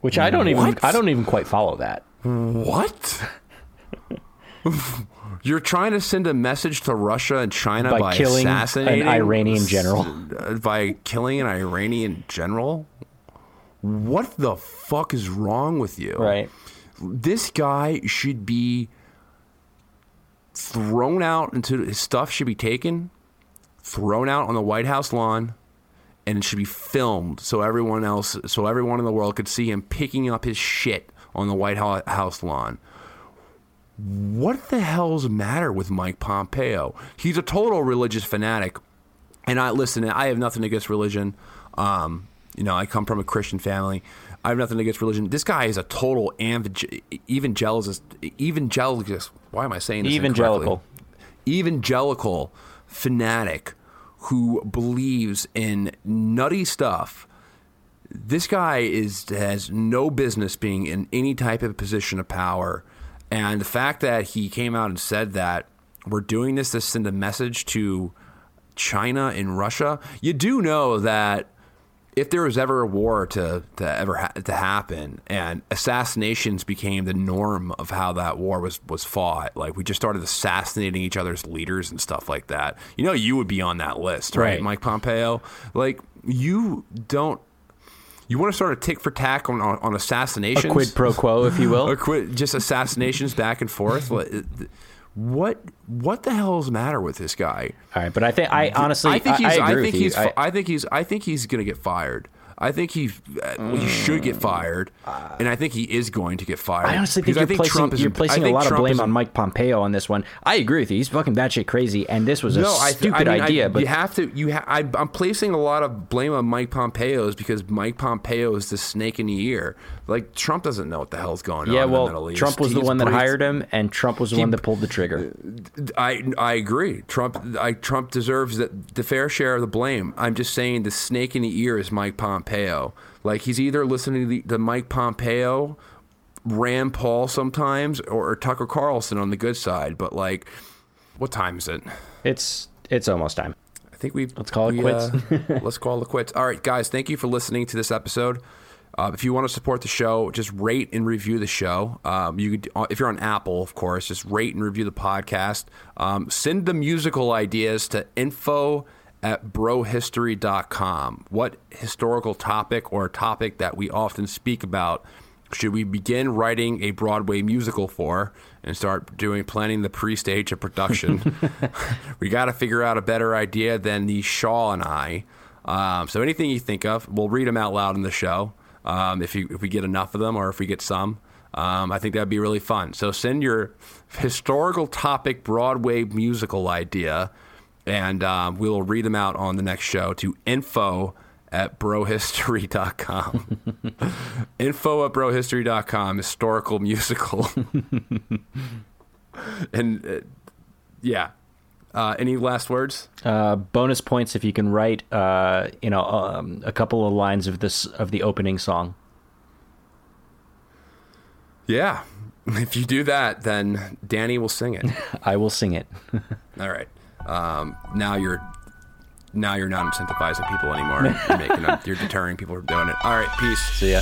Which I don't what? even. I don't even quite follow that. What? You're trying to send a message to Russia and China by, by killing assassinating an Iranian general. Uh, by killing an Iranian general? What the fuck is wrong with you? Right. This guy should be thrown out into his stuff should be taken, thrown out on the White House lawn, and it should be filmed so everyone else, so everyone in the world could see him picking up his shit on the White House lawn what the hell's the matter with Mike Pompeo? He's a total religious fanatic. And I listen, I have nothing against religion. Um, you know, I come from a Christian family. I have nothing against religion. This guy is a total. Evangelical. Why am I saying this? Evangelical. Evangelical fanatic who believes in nutty stuff. this guy is has no business being in any type of position of power, and the fact that he came out and said that we're doing this to send a message to China and Russia, you do know that if there was ever a war to, to ever ha- to happen and assassinations became the norm of how that war was was fought like we just started assassinating each other's leaders and stuff like that you know you would be on that list right, Right. Mike Pompeo like you don't you want to start a tick for tack on, on, on assassinations A quid pro quo, if you will. <laughs> a quid, just assassinations back and forth what what the hell is the matter with this guy All right, but I think I honestly I think he's. I, I, agree think he's. fi- I, think he's. I think he's going to get fired. I think he. Uh, he should get fired, and I think he is going to get fired. I honestly think you're placing, is you're placing a think lot of blame is on Mike Pompeo on this one. I agree with you. He's fucking batshit crazy, and this was a No, I, stupid I mean, I- idea. but you have to. You ha- I, I'm placing a lot of blame on Mike Pompeo's because Mike Pompeo is the snake in the ear. Like Trump doesn't know what the hell's going yeah, on in the well, Middle East. Trump was the one that hired him, and Trump was the He- one that pulled the trigger. I I agree. Trump I Trump deserves the, the fair share of the blame. I'm just saying the snake in the ear is Mike Pompeo. Like he's either listening to, the, to Mike Pompeo, Rand Paul sometimes, or, or Tucker Carlson on the good side. But like, what time is it? It's it's almost time. I think we Let's call it we, quits. uh, let's call it quits. All right, guys. Thank you for listening to this episode. Uh, if you want to support the show, just rate and review the show. Um, you could, uh, if you're on Apple, of course, just rate and review the podcast. Um, send the musical ideas to info at brohistory.com. What historical topic or topic that we often speak about should we begin writing a Broadway musical for and start doing planning the pre-stage of production? <laughs> <laughs> we got to figure out a better idea than the Shah and I. Um, so anything you think of, we'll read them out loud in the show. Um, if you if we get enough of them or if we get some, um, I think that'd be really fun. So send your historical topic Broadway musical idea, and um, we will read them out on the next show to info at brohistory.com. <laughs> info at brohistory.com, historical musical. <laughs> and uh, yeah. Uh, any last words? Uh, bonus points if you can write, uh, you know, um, a couple of lines of this of the opening song. Yeah. <laughs> If you do that, then Danny will sing it. <laughs> I will sing it. <laughs> All right. Um, now you're now you're not incentivizing people anymore. You're making them, you're deterring people from doing it. All right. Peace. See ya.